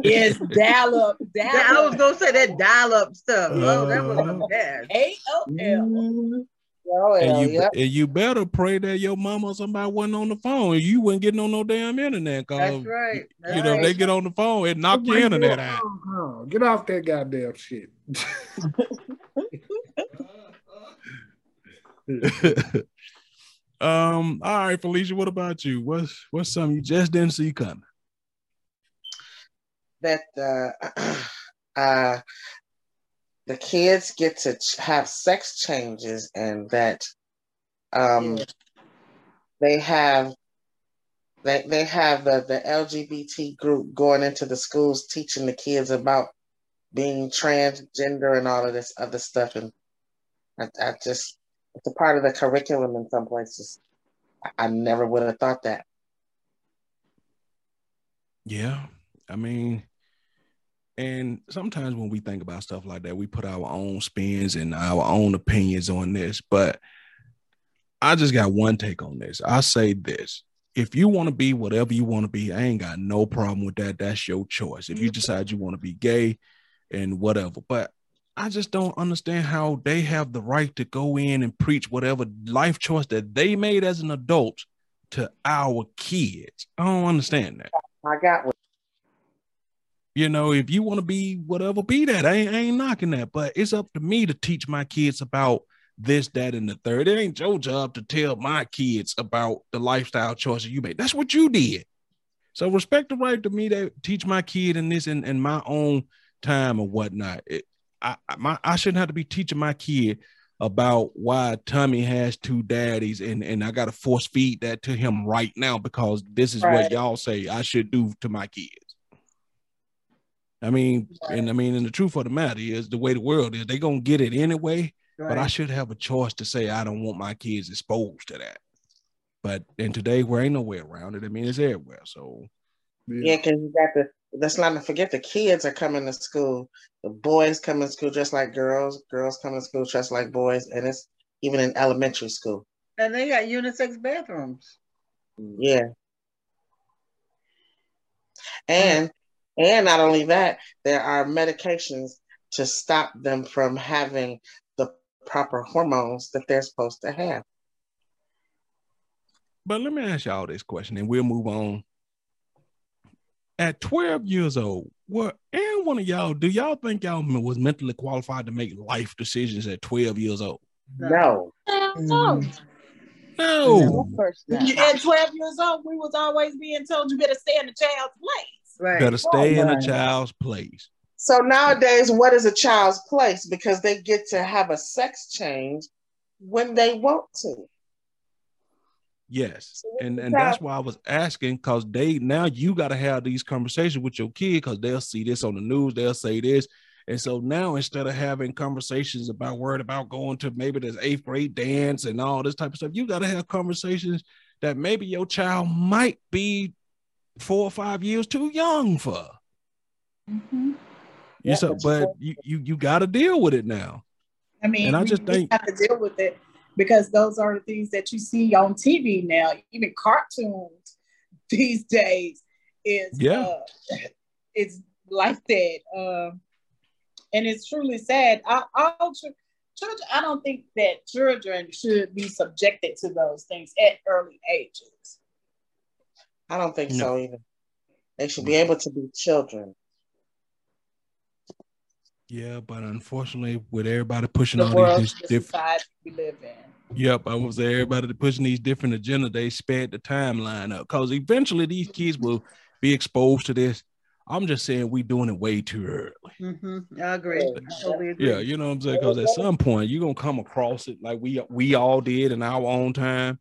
Speaker 6: (laughs)
Speaker 7: Yes, dial up,
Speaker 8: Yeah, I was gonna say that dial-up stuff. oh, that was
Speaker 3: Uh-huh.
Speaker 8: the best.
Speaker 7: AOL.
Speaker 5: Oh,
Speaker 3: And you,
Speaker 5: yep.
Speaker 3: and you better pray that your mama or somebody wasn't on the phone. You wasn't getting on no damn internet. Cause
Speaker 8: That's right.
Speaker 3: you
Speaker 8: That's
Speaker 3: know, if they get on the phone, it knock your internet out.
Speaker 6: Oh, get off that goddamn shit. (laughs) (laughs)
Speaker 3: um, all right, Felicia, what about you? What's what's something you just didn't see coming?
Speaker 5: that uh, (clears throat) uh, the kids get to have sex changes and that um, they have they, they have the, the LGBT group going into the schools teaching the kids about being transgender and all of this other stuff and I, I just it's a part of the curriculum in some places. I, never would have thought that.
Speaker 3: Yeah, I mean, and sometimes when we think about stuff like that, we put our own spins and our own opinions on this. But I just got one take on this. I say this. If you want to be whatever you want to be, I ain't got no problem with that. That's your choice. If you mm-hmm. decide you want to be gay and whatever. But I just don't understand how they have the right to go in and preach whatever life choice that they made as an adult to our kids. I don't understand that.
Speaker 5: I got what
Speaker 3: You know, if you want to be whatever, be that. I ain't, I ain't knocking that, but it's up to me to teach my kids about this, that, and the third. It ain't your job to tell my kids about the lifestyle choices you made. That's what you did. So respect the right to me to teach my kid in this in, in my own time or whatnot. It, I, my, I shouldn't have to be teaching my kid about why Tommy has two daddies and, and I got to force feed that to him right now because this is what y'all say I should do to my kids. I mean, and I mean, and the truth of the matter is the way the world is, they gonna get it anyway. But I should have a choice to say I don't want my kids exposed to that. But in today, where ain't no way around it. I mean, it's everywhere. So
Speaker 5: Yeah, because you got the let's not forget the kids are coming to school. The boys come to school just like girls, girls come to school just like boys, and it's even in elementary school.
Speaker 8: And they got unisex bathrooms.
Speaker 5: Yeah. And and not only that, there are medications to stop them from having the proper hormones that they're supposed to have.
Speaker 3: But let me ask y'all this question and we'll move on. At 12 years old, what and one of y'all, do y'all think y'all was mentally qualified to make life decisions at 12 years old?
Speaker 5: No. Mm-hmm.
Speaker 7: No.
Speaker 3: No.
Speaker 4: of course.
Speaker 7: At 12 years old, we was always being told you better stay in the child's place.
Speaker 8: Right.
Speaker 3: Better stay in a child's place.
Speaker 5: So nowadays, what is a child's place? Because they get to have a sex change when they want to.
Speaker 3: Yes. And and that's why I was asking because they now you got to have these conversations with your kid because they'll see this on the news, they'll say this. And so now instead of having conversations about worried about going to maybe this eighth grade dance and all this type of stuff, you got to have conversations that maybe your child might be four or five years too young for.
Speaker 7: Mm-hmm.
Speaker 3: You
Speaker 5: Yeah,
Speaker 3: so,
Speaker 5: but you
Speaker 3: you you, got to deal with it now.
Speaker 7: I mean,
Speaker 3: And I just think-
Speaker 7: have to deal with it because those are the things that you see on TV now, even cartoons (laughs) these days. is
Speaker 3: Yeah.
Speaker 7: uh, it's like that. Um, and it's truly sad. I, all chil- children, I don't think that children should be subjected to those things at early ages.
Speaker 5: I don't think
Speaker 3: No.
Speaker 5: so either. They should be able to be children.
Speaker 3: Yeah, but unfortunately, with everybody pushing
Speaker 7: The
Speaker 3: all
Speaker 7: world,
Speaker 3: these
Speaker 7: the
Speaker 3: different,
Speaker 7: society we live in.
Speaker 3: yep, I was there. Everybody pushing these different agenda. They sped the timeline up because eventually these kids will be exposed to this. I'm just saying we doing it way too early.
Speaker 8: Mm-hmm. I agree. I totally agree.
Speaker 3: Yeah, you know what I'm saying? Because at some point you're gonna come across it like we we all did in our own time.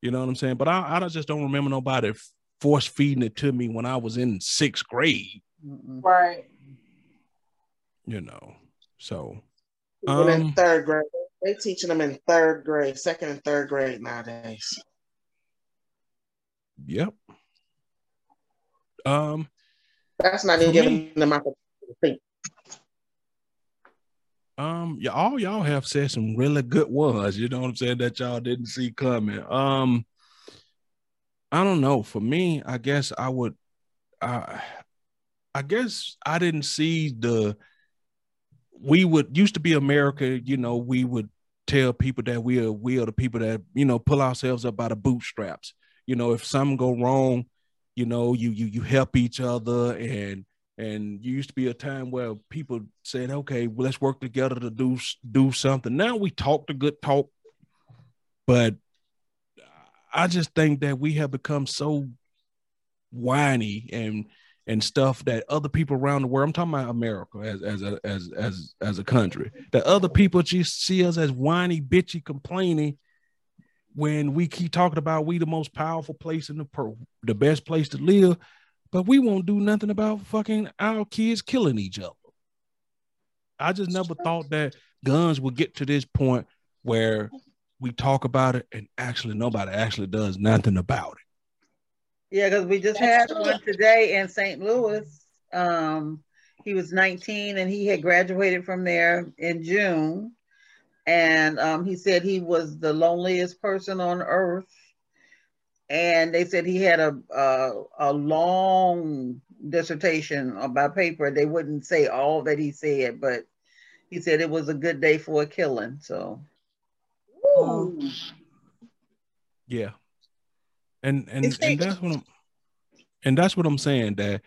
Speaker 3: You know what I'm saying? But I, I just don't remember nobody force feeding it to me when I was in sixth grade.
Speaker 8: Mm-mm.
Speaker 7: Right.
Speaker 3: You know, so
Speaker 5: Even in
Speaker 3: Um,
Speaker 5: third grade, they teaching them in third grade, second and third grade nowadays.
Speaker 3: yep. Um,
Speaker 5: That's not even giving them opportunity to think.
Speaker 3: um, yeah, all y'all have said some really good ones. You know what I'm saying that y'all didn't see coming. Um, I don't know. For me, I guess I would. I, I guess I didn't see the. We would used to be America. You know, we would tell people that we are we are the people that you know pull ourselves up by the bootstraps. You know, if something go wrong, you know, you you you help each other and and you used to be a time where people said, "Okay, well, let's work together to do do something." Now we talk the good talk, but I just think that we have become so whiny and and stuff that other people around the world. I'm talking about America as as a as as as a country. That other people just see us as whiny, bitchy, complaining. When we keep talking about we the most powerful place in the per, the best place to live, but we won't do nothing about fucking our kids killing each other. I just never thought that guns would get to this point where we talk about it and actually nobody actually does nothing about it.
Speaker 8: Yeah, because we just
Speaker 7: That's
Speaker 8: had
Speaker 7: true.
Speaker 8: one today in St. Louis. Um, he was 19 and he had graduated from there in June. And um, he said he was the loneliest person on earth. And they said he had a a, a long dissertation about paper. They wouldn't say all that he said, but he said it was a good day for a killing. So
Speaker 7: Ooh.
Speaker 3: Yeah. And and, and that's what I'm and that's what I'm saying that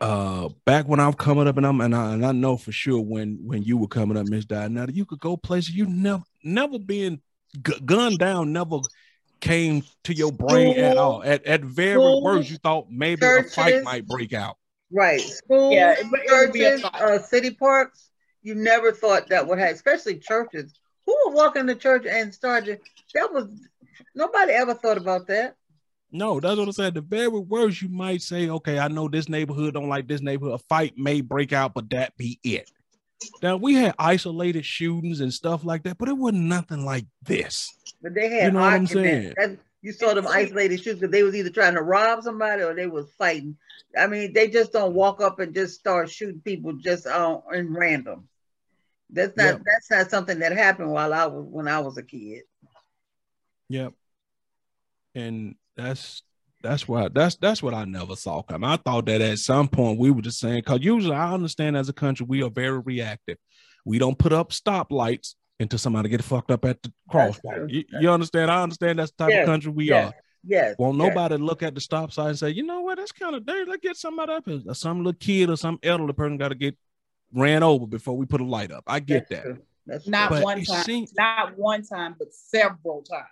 Speaker 3: uh back when I'm coming up and I'm and I, and I know for sure when when you were coming up, Miss Diana, you could go places you never never been gu- gunned down, never came to your brain at all. At at very
Speaker 8: School.
Speaker 3: worst, you thought maybe a fight might break out.
Speaker 8: Right. Schools,
Speaker 7: Yeah, it would- it would be a
Speaker 8: churches, uh, city parks. You never thought that would happen, especially churches. Who would walk into church and start to, that was, nobody ever thought about that.
Speaker 3: No, that's what I said. The very worst, you might say, okay, I know this neighborhood don't like this neighborhood. A fight may break out, but that be it. Now we had isolated shootings and stuff like that, but it wasn't nothing like this.
Speaker 8: But they had
Speaker 3: You know what I'm
Speaker 8: saying? You saw them isolated shootings because they was either trying to rob somebody or they was fighting. I mean, they just don't walk up and just start shooting people just uh, in random. That's not
Speaker 3: Yeah.
Speaker 8: that's not something that happened while I was when I was a kid.
Speaker 3: Yep. And that's that's why that's that's what I never saw coming. I thought that at some point we were just saying because usually I understand as a country we are very reactive. We don't put up stoplights until somebody get fucked up at the
Speaker 8: That's
Speaker 3: crosswalk. You, you understand? I understand that's the type
Speaker 8: Yes,
Speaker 3: of country we
Speaker 8: yes,
Speaker 3: are.
Speaker 8: Yes.
Speaker 3: Won't
Speaker 8: yes.
Speaker 3: nobody look at the stop sign and say, you know what, that's kind of dirty. Let's get somebody up here. Some little kid or some elderly person got to get ran over before we put a light up. I get
Speaker 8: That's
Speaker 3: that.
Speaker 8: true. That's
Speaker 7: Not.
Speaker 3: But
Speaker 7: one time.
Speaker 3: seem-
Speaker 7: Not one time, but several times.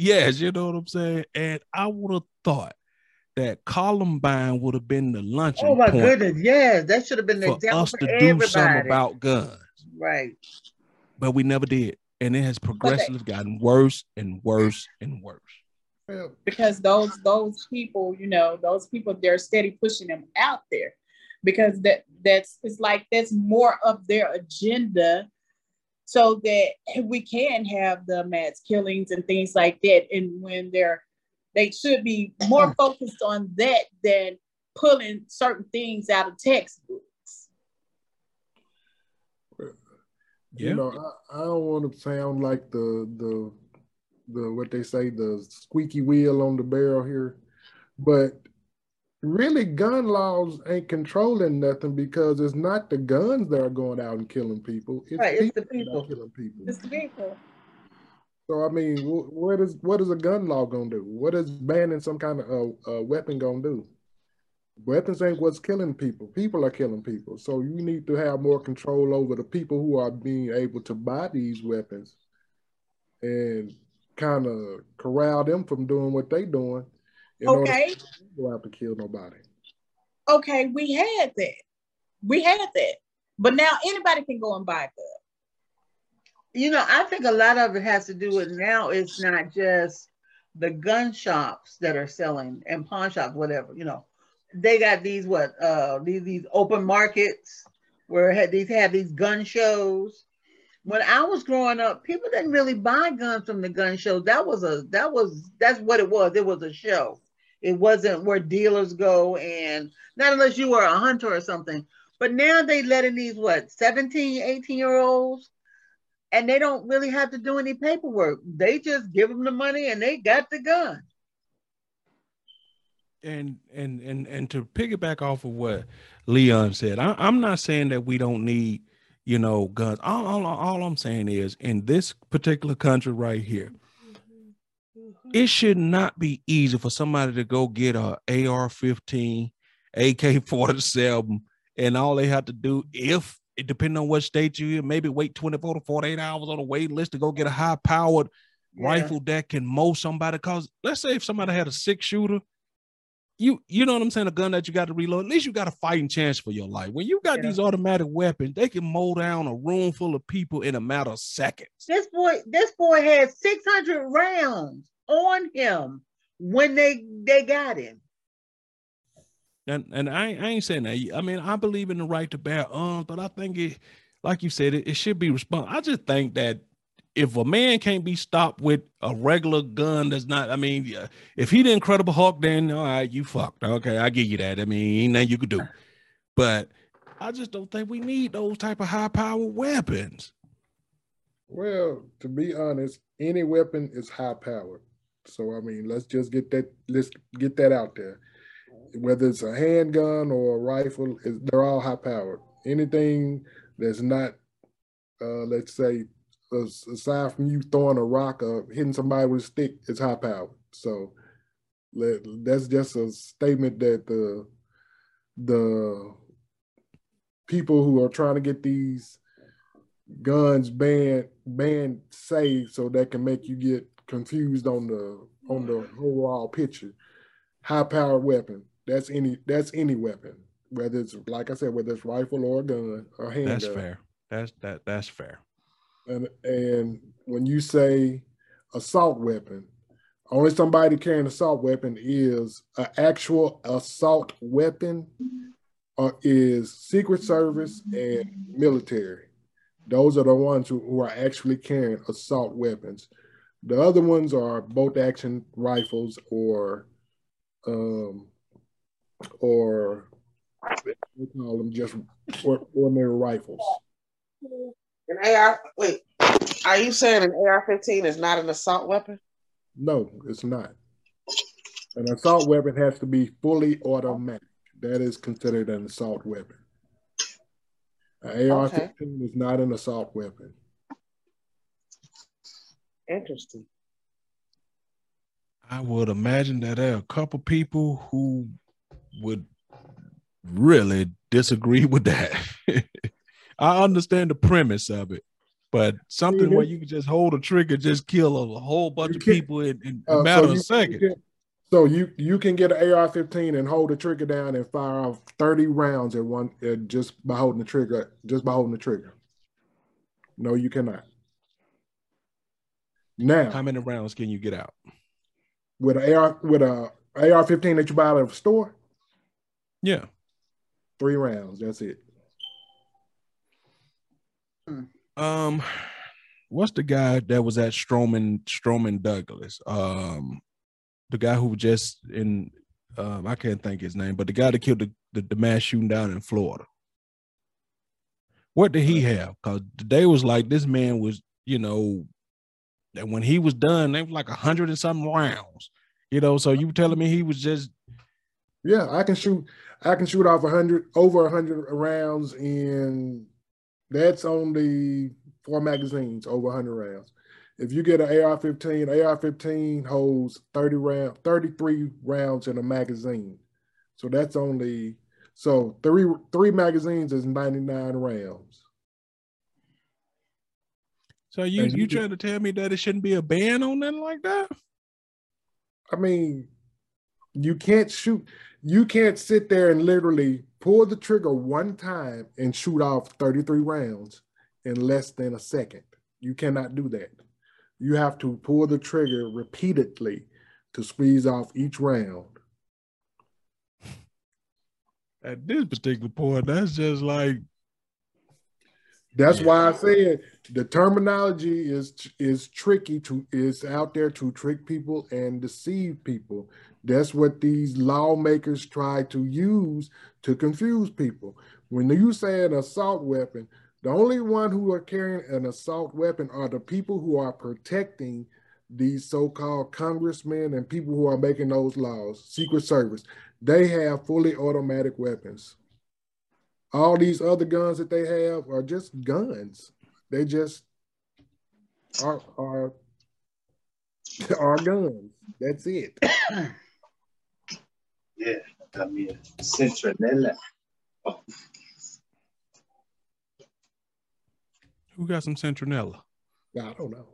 Speaker 3: Yes, you know what I'm saying? And I would have thought that Columbine would have been the luncheon
Speaker 8: Oh my goodness, yes, that should have been the
Speaker 3: for
Speaker 8: example
Speaker 3: us
Speaker 8: for
Speaker 3: to do something about guns.
Speaker 8: right.
Speaker 3: But we never did. And it has progressively gotten worse and worse and worse.
Speaker 7: Because those those people, you know, those people they're steady pushing them out there because that that's it's like that's more of their agenda so that (laughs) we can have the mass killings and things like that and when they're they should be more (clears throat) focused on that than pulling certain things out of textbooks
Speaker 3: Yeah.
Speaker 6: You know, I, I don't want to sound like the the the what they say the squeaky wheel on the barrel here, but really gun laws ain't controlling nothing because it's not the guns that are going out and killing people.
Speaker 8: It's, right, it's the people
Speaker 6: killing people.
Speaker 7: It's the people.
Speaker 6: So I mean, what is what is a gun law gonna do? What is banning some kind of a, a weapon gonna do? Weapons ain't what's killing people. People are killing people. So you need to have more control over the people who are being able to buy these weapons and kind of corral them from doing what they're doing
Speaker 7: okay.
Speaker 6: go out to kill nobody.
Speaker 7: Okay, we had that. We had that. But now anybody can go and buy a gun.
Speaker 8: You know, I think a lot of it has to do with now it's not just the gun shops that are selling and pawn shops, whatever, you know. They got these what uh these these open markets where had these have these gun shows. When I was growing up, people didn't really buy guns from the gun shows. That was a that was that's what it was. It was a show. It wasn't where dealers go and not unless you were a hunter or something. But now they letting these what 17, 18 year olds and they don't really have to do any paperwork. They just give them the money and they got the gun.
Speaker 3: And and and and to piggyback off of what Leon said, I, am not saying that we don't need, you know, guns. All, all, all I'm saying is in this particular country right here, it should not be easy for somebody to go get a AR-15, AK-47, and all they have to do, if it depending on what state you're in, maybe wait 24 to 48 hours on a wait list to go get a high-powered yeah. rifle that can mow somebody. Cause let's say if somebody had a six shooter, you you know what I'm saying, a gun that you got to reload, at least you got a fighting chance for your life. When you got yeah. these automatic weapons, they can mow down a room full of people in a matter of seconds.
Speaker 8: This boy, this boy had 600 rounds on him when they they got him.
Speaker 3: And and I, I ain't saying that. I mean, I believe in the right to bear arms, but I think it, like you said, it, it should be responsible. I just think that if a man can't be stopped with a regular gun that's not, I mean, if he the Incredible Hulk, then all right, you fucked. Okay, I give you that. I mean, ain't nothing you could do. But I just don't think we need those type of high power weapons.
Speaker 6: Well, to be honest, any weapon is high powered. So I mean, let's just get that let's get that out there. Whether it's a handgun or a rifle, they're all high powered. Anything that's not, uh, let's say, aside from you throwing a rock or hitting somebody with a stick, it's high powered. So let, that's just a statement that the the people who are trying to get these guns banned banned say so that can make you get confused on the on the overall picture. High powered weapon. That's any that's any weapon. Whether it's like I said, whether it's rifle or a gun or handgun.
Speaker 3: That's fair. That's that that's fair.
Speaker 6: And and when you say assault weapon, only somebody carrying assault weapon is an actual assault weapon or is Secret Service and military. Those are the ones who, who are actually carrying assault weapons. The other ones are bolt action rifles or um or we call them just ordinary rifles.
Speaker 5: An AR wait, are you saying an AR-15 is not an assault weapon?
Speaker 6: No, it's not. An assault weapon has to be fully automatic. That is considered an assault weapon. An AR-15 okay. is not an assault weapon.
Speaker 5: Interesting.
Speaker 3: I would imagine that there are a couple people who would really disagree with that. (laughs) I understand the premise of it, but something mm-hmm. where you can just hold a trigger, just kill a whole bunch of people in, in a uh, matter so of seconds.
Speaker 6: So you you can get an AR-15 and hold the trigger down and fire off 30 rounds at one uh, just by holding the trigger, just by holding the trigger. No, you cannot. Now,
Speaker 3: how many rounds can you get out
Speaker 6: with an AR with a AR fifteen that you buy at a store?
Speaker 3: Yeah,
Speaker 6: three rounds. That's it.
Speaker 3: Um, what's the guy that was at Stroman Stroman Douglas? Um, the guy who just in um, I can't think his name, but the guy that killed the, the, the mass shooting down in Florida. What did he have? Because today was like this man was, you know, and when he was done, they were like a hundred and something rounds. You know, so you were telling me he was just
Speaker 6: Yeah, I can shoot. I can shoot off a hundred over a hundred rounds in. That's only four magazines over hundred rounds. If you get an AR-15, AR-15 holds 30 round, 33 rounds in a magazine. So that's only so three three magazines is 99 rounds.
Speaker 3: So you you, you trying to tell me that it shouldn't be a ban on nothing like that?
Speaker 6: I mean, you can't shoot. You can't sit there and literally pull the trigger one time and shoot off 33 rounds in less than a second. You cannot do that. You have to pull the trigger repeatedly to squeeze off each round.
Speaker 3: At this particular point, that's just like
Speaker 6: that's yeah. why I said the terminology is is tricky to is out there to trick people and deceive people. That's what these lawmakers try to use to confuse people. When you say an assault weapon, the only one who are carrying an assault weapon are the people who are protecting these so-called congressmen and people who are making those laws, Secret Service. They have fully automatic weapons. All these other guns that they have are just guns. They just are are (laughs) are guns. That's it. (coughs)
Speaker 9: yeah, también. Centronella.
Speaker 3: Who got some centronella?
Speaker 6: I don't know.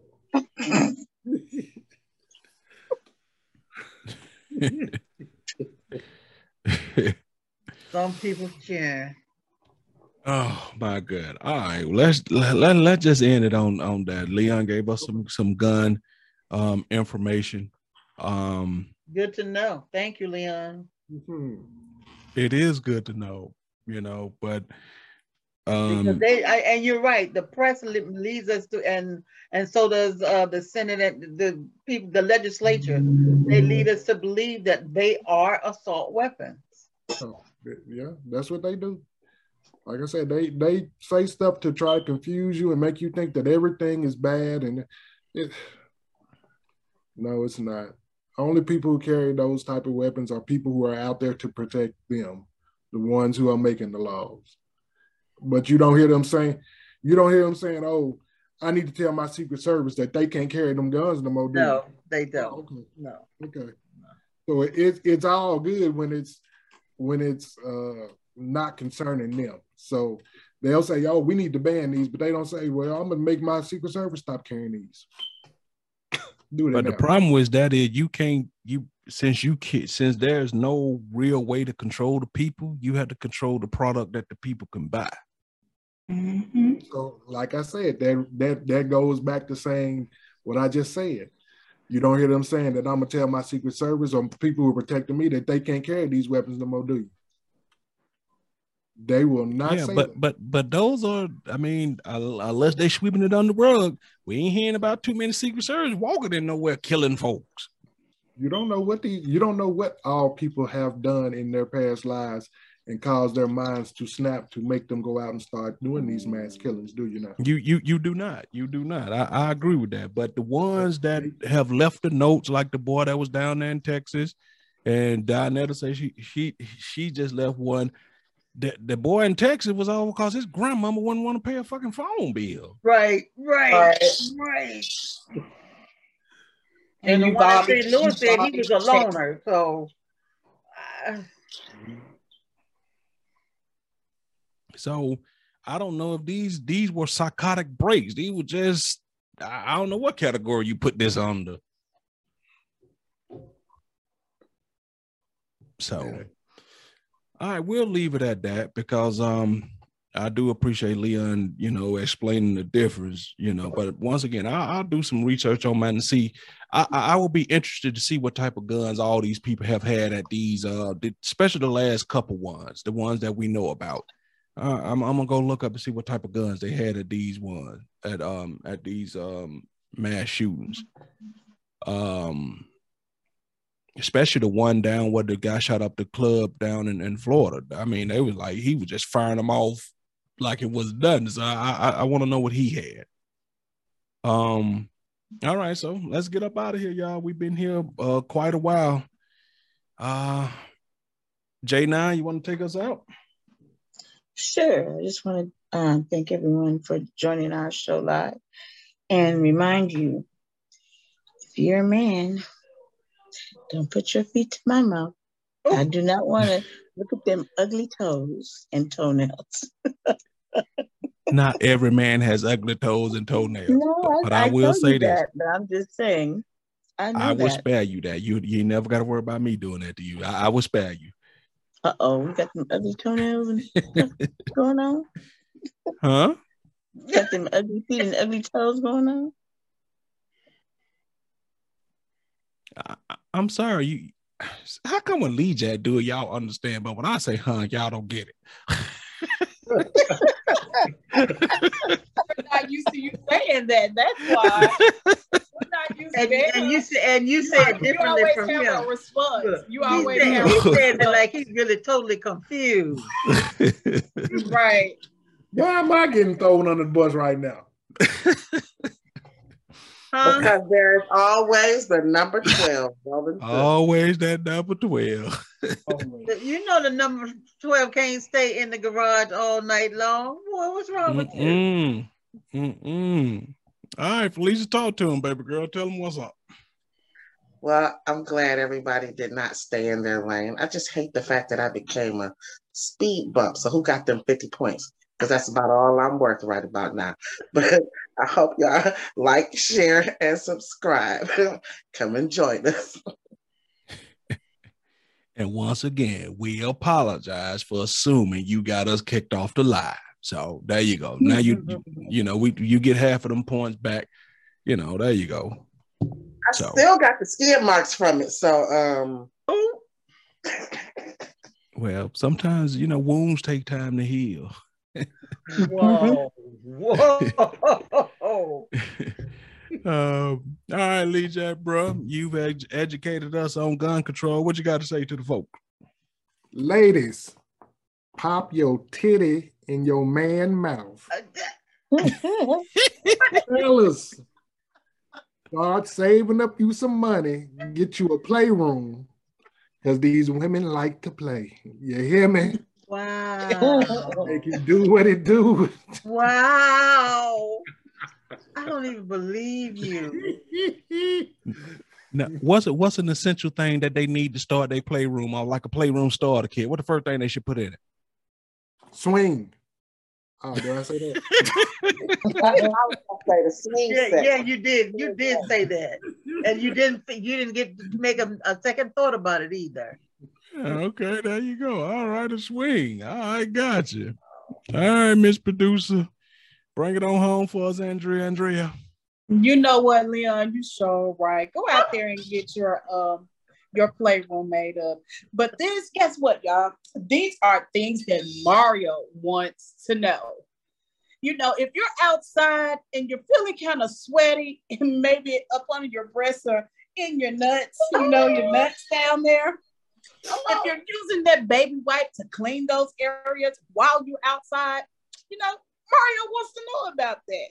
Speaker 6: (laughs)
Speaker 8: Some people can.
Speaker 3: Oh my God! All right, let's let, let let's just end it on on that. Leon gave us some some gun um information. Um,
Speaker 8: good to know. Thank you, Leon.
Speaker 6: Mm-hmm.
Speaker 3: It is good to know, you know, but um,
Speaker 8: because they I, and you're right. The press leads us to, and and so does uh, the Senate and the people, the legislature. They lead us to believe that they are assault weapons.
Speaker 6: Oh, yeah, that's what they do like I said, they they say stuff to try to confuse you and make you think that everything is bad, and it. No, it's not. Only people who carry those type of weapons are people who are out there to protect them, the ones who are making the laws. But you don't hear them saying, you don't hear them saying, "Oh, I need to tell my Secret Service that they can't carry them guns no more."
Speaker 8: no, they don't.
Speaker 6: Oh, okay.
Speaker 8: No.
Speaker 6: Okay. So it's it's all good when it's when it's uh not concerning them. So they'll say, "Oh, we need to ban these," but they don't say, "Well, I'm gonna make my Secret Service stop carrying these."
Speaker 3: Do it. But now. the problem with that is you can't you since you can since there's no real way to control the people, you have to control the product that the people can buy.
Speaker 6: Mm-hmm. So, like I said, that that that goes back to saying what I just said. You don't hear them saying that I'm gonna tell my Secret Service or people who are protecting me that they can't carry these weapons no more, do you? They will not. Yeah,
Speaker 3: but that. but but those are. I mean, uh, unless they're sweeping it under the rug, we ain't hearing about too many Secret Service walking in nowhere killing folks.
Speaker 6: You don't know what the you don't know what all people have done in their past lives and cause their minds to snap to make them go out and start doing these mass killings, do you not?
Speaker 3: You you you do not. You do not. I, I agree with that. But the ones that have left the notes, like the boy that was down there in Texas, and Donetta say she she she just left one the, the boy in Texas was all because his grandmama wouldn't want to pay a fucking phone bill.
Speaker 8: Right, right, right. And, and the one in St. Louis said he was a loner, so. Uh...
Speaker 3: So I don't know if these these were psychotic breaks. These were just I don't know what category you put this under. So all right, we'll leave it at that because um I do appreciate Leon, you know, explaining the difference, you know. But once again, I, will do some research on that and see. I, I will be interested to see what type of guns all these people have had at these, uh, especially the last couple ones, the ones that we know about. Uh, I'm, I'm gonna go look up and see what type of guns they had at these ones at um at these um mass shootings. Um, especially the one down where the guy shot up the club down in, in Florida. I mean, they was like he was just firing them off like it was done. So I I, I want to know what he had. Um, all right, so let's get up out of here, y'all. We've been here uh quite a while. Uh J9, you want to take us out?
Speaker 4: Sure. I just want to um, thank everyone for joining our show live and remind you if you're a man, don't put your feet to my mouth. I do not want to look at them ugly toes and toenails. (laughs)
Speaker 3: not every man has ugly toes and toenails.
Speaker 4: No,
Speaker 3: but, but
Speaker 4: I,
Speaker 3: I, will say this.
Speaker 4: That, but I'm just saying. I,
Speaker 3: I will
Speaker 4: that.
Speaker 3: spare you that. You you never got to worry about me doing that to you. I, I will spare you.
Speaker 4: Uh oh, we got some ugly toenails and (laughs) going on.
Speaker 3: Huh?
Speaker 4: Got some ugly feet and ugly toes going on.
Speaker 3: I, I'm sorry. You. How come when Lee Jack do it, y'all understand? But when I say "huh," y'all don't get it.
Speaker 7: We're not used to you saying that. That's why. We're not used
Speaker 8: and,
Speaker 7: to
Speaker 8: and you said and you said
Speaker 7: you
Speaker 8: differently
Speaker 7: always
Speaker 8: from him.
Speaker 7: a response.
Speaker 8: Look,
Speaker 7: you
Speaker 8: he
Speaker 7: always
Speaker 8: said,
Speaker 7: have
Speaker 8: he
Speaker 7: a
Speaker 8: said it
Speaker 7: response.
Speaker 8: like he's really totally confused.
Speaker 7: right.
Speaker 6: Why am I getting thrown under the bus right now? (laughs)
Speaker 8: Huh?
Speaker 5: Because there is always the number 12.
Speaker 3: Always that number twelve.
Speaker 8: Oh, (laughs) you know the number 12 can't stay in the garage all night long. Boy, what's wrong with you?
Speaker 3: Mm-mm. Mm-mm. All right, Felicia, talk to him, baby girl. Tell him what's up.
Speaker 5: Well, I'm glad everybody did not stay in their lane. I just hate the fact that I became a speed bump. So who got them 50 points? Because that's about all I'm worth right about now. (laughs) But I hope y'all (laughs) like, share, and subscribe. (laughs) Come and join us. (laughs)
Speaker 3: And once again, we apologize for assuming you got us kicked off the live. So there you go. Now you you, you know we you get half of them points back. You know, there you go.
Speaker 5: I
Speaker 3: So
Speaker 5: still got the skid marks from it. So um
Speaker 3: well, sometimes you know wounds take time to heal.
Speaker 8: Whoa. Whoa. (laughs)
Speaker 3: Um, all right, Lee Jack, bro, you've ed- educated us on gun control. What you got to say to the folk?
Speaker 6: Ladies, pop your titty in your man mouth. Fellas, start saving up you some money, get you a playroom, because these women like to play. You hear me?
Speaker 8: Wow.
Speaker 6: Make you do what it do.
Speaker 8: Wow. I don't even believe you. (laughs)
Speaker 3: Now, what's it? What's an essential thing that they need to start their playroom or like a playroom starter kit? What the first thing they should put in it?
Speaker 6: Swing. Oh, did I say that? (laughs)
Speaker 5: I was say the swing
Speaker 8: Yeah,
Speaker 5: set.
Speaker 8: yeah, you did. You did say that, and you didn't. You didn't get to make a, a second thought about it either.
Speaker 3: Okay, there you go. All right, a swing. All right, got you. All right, Miss Producer, bring it on home for us, Andrea. Andrea.
Speaker 7: You know what, Leon? You sure right. Go out there and get your um your playroom made up. But this, guess what, y'all? These are things that Mario wants to know. You know, if you're outside and you're feeling kind of sweaty (laughs) and maybe up under your breasts or in your nuts, you know, your nuts down there. If you're using that baby wipe to clean those areas while you're outside, you know, Mario wants to know about that.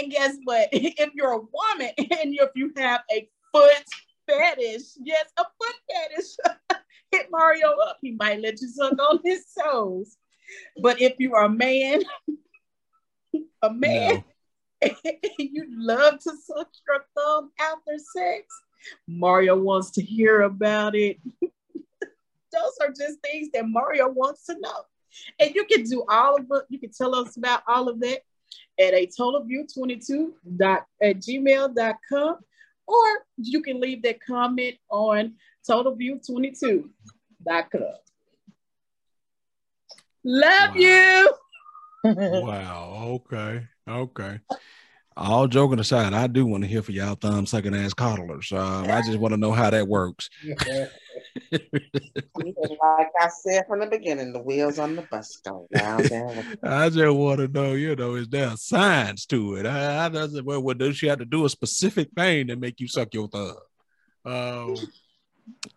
Speaker 7: And guess what? (laughs) If you're a woman (laughs) and if you have a foot fetish, yes, a foot fetish, (laughs) hit Mario up. He might let you suck on his toes. But if you are a man, a man, and you love to suck your thumb after sex, Mario wants to hear about it. Those are just things that Mario wants to know. And you can do all of it. You can tell us about all of that at a totalview22 dot at gmail.com or you can leave that comment on totalview22.com. Love
Speaker 3: Wow.
Speaker 7: you. (laughs)
Speaker 3: Wow. Okay. Okay. All joking aside, I do want to hear for y'all thumb sucking ass coddlers. Um, I just want to know how that works. (laughs) (laughs)
Speaker 5: like I said from the beginning, the wheels on the bus go down, down. (laughs)
Speaker 3: I just want to know, you know, is there a science to it? How does it? Well, what does she have to do a specific thing to make you suck your thumb? Um,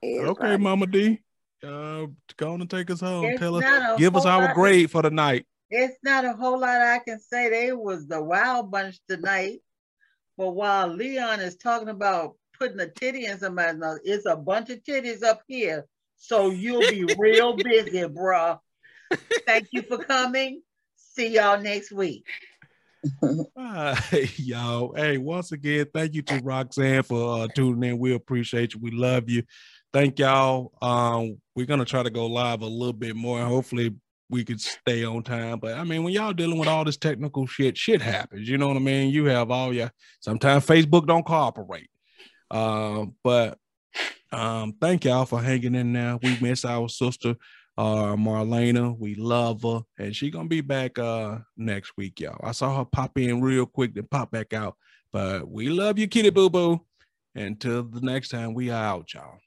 Speaker 3: okay,
Speaker 5: Everybody.
Speaker 3: Mama D, uh, go on and take us home.
Speaker 8: It's
Speaker 3: Tell us, give us our
Speaker 8: lot-
Speaker 3: grade for the night.
Speaker 8: It's not a whole lot I can say. They was the wild bunch tonight. But while Leon is talking about putting a titty in somebody's mouth, it's a bunch of titties up here So you'll be real (laughs) busy, bruh. Thank you for coming. See y'all next week.
Speaker 3: uh, y'all. Hey, once again, thank you to Roxanne for uh, tuning in. We appreciate you. We love you. Thank y'all. Um, we're gonna try to go live a little bit more. Hopefully, we could stay on time. But I mean, when y'all dealing with all this technical shit, shit happens. You know what I mean? You have all your sometimes Facebook don't cooperate. Um, but um, thank y'all for hanging in there. We miss our sister uh Marlena. We love her, and she gonna be back uh next week, y'all. I saw her pop in real quick, then pop back out. But we love you, kitty boo boo. Until the next time, we are out, y'all.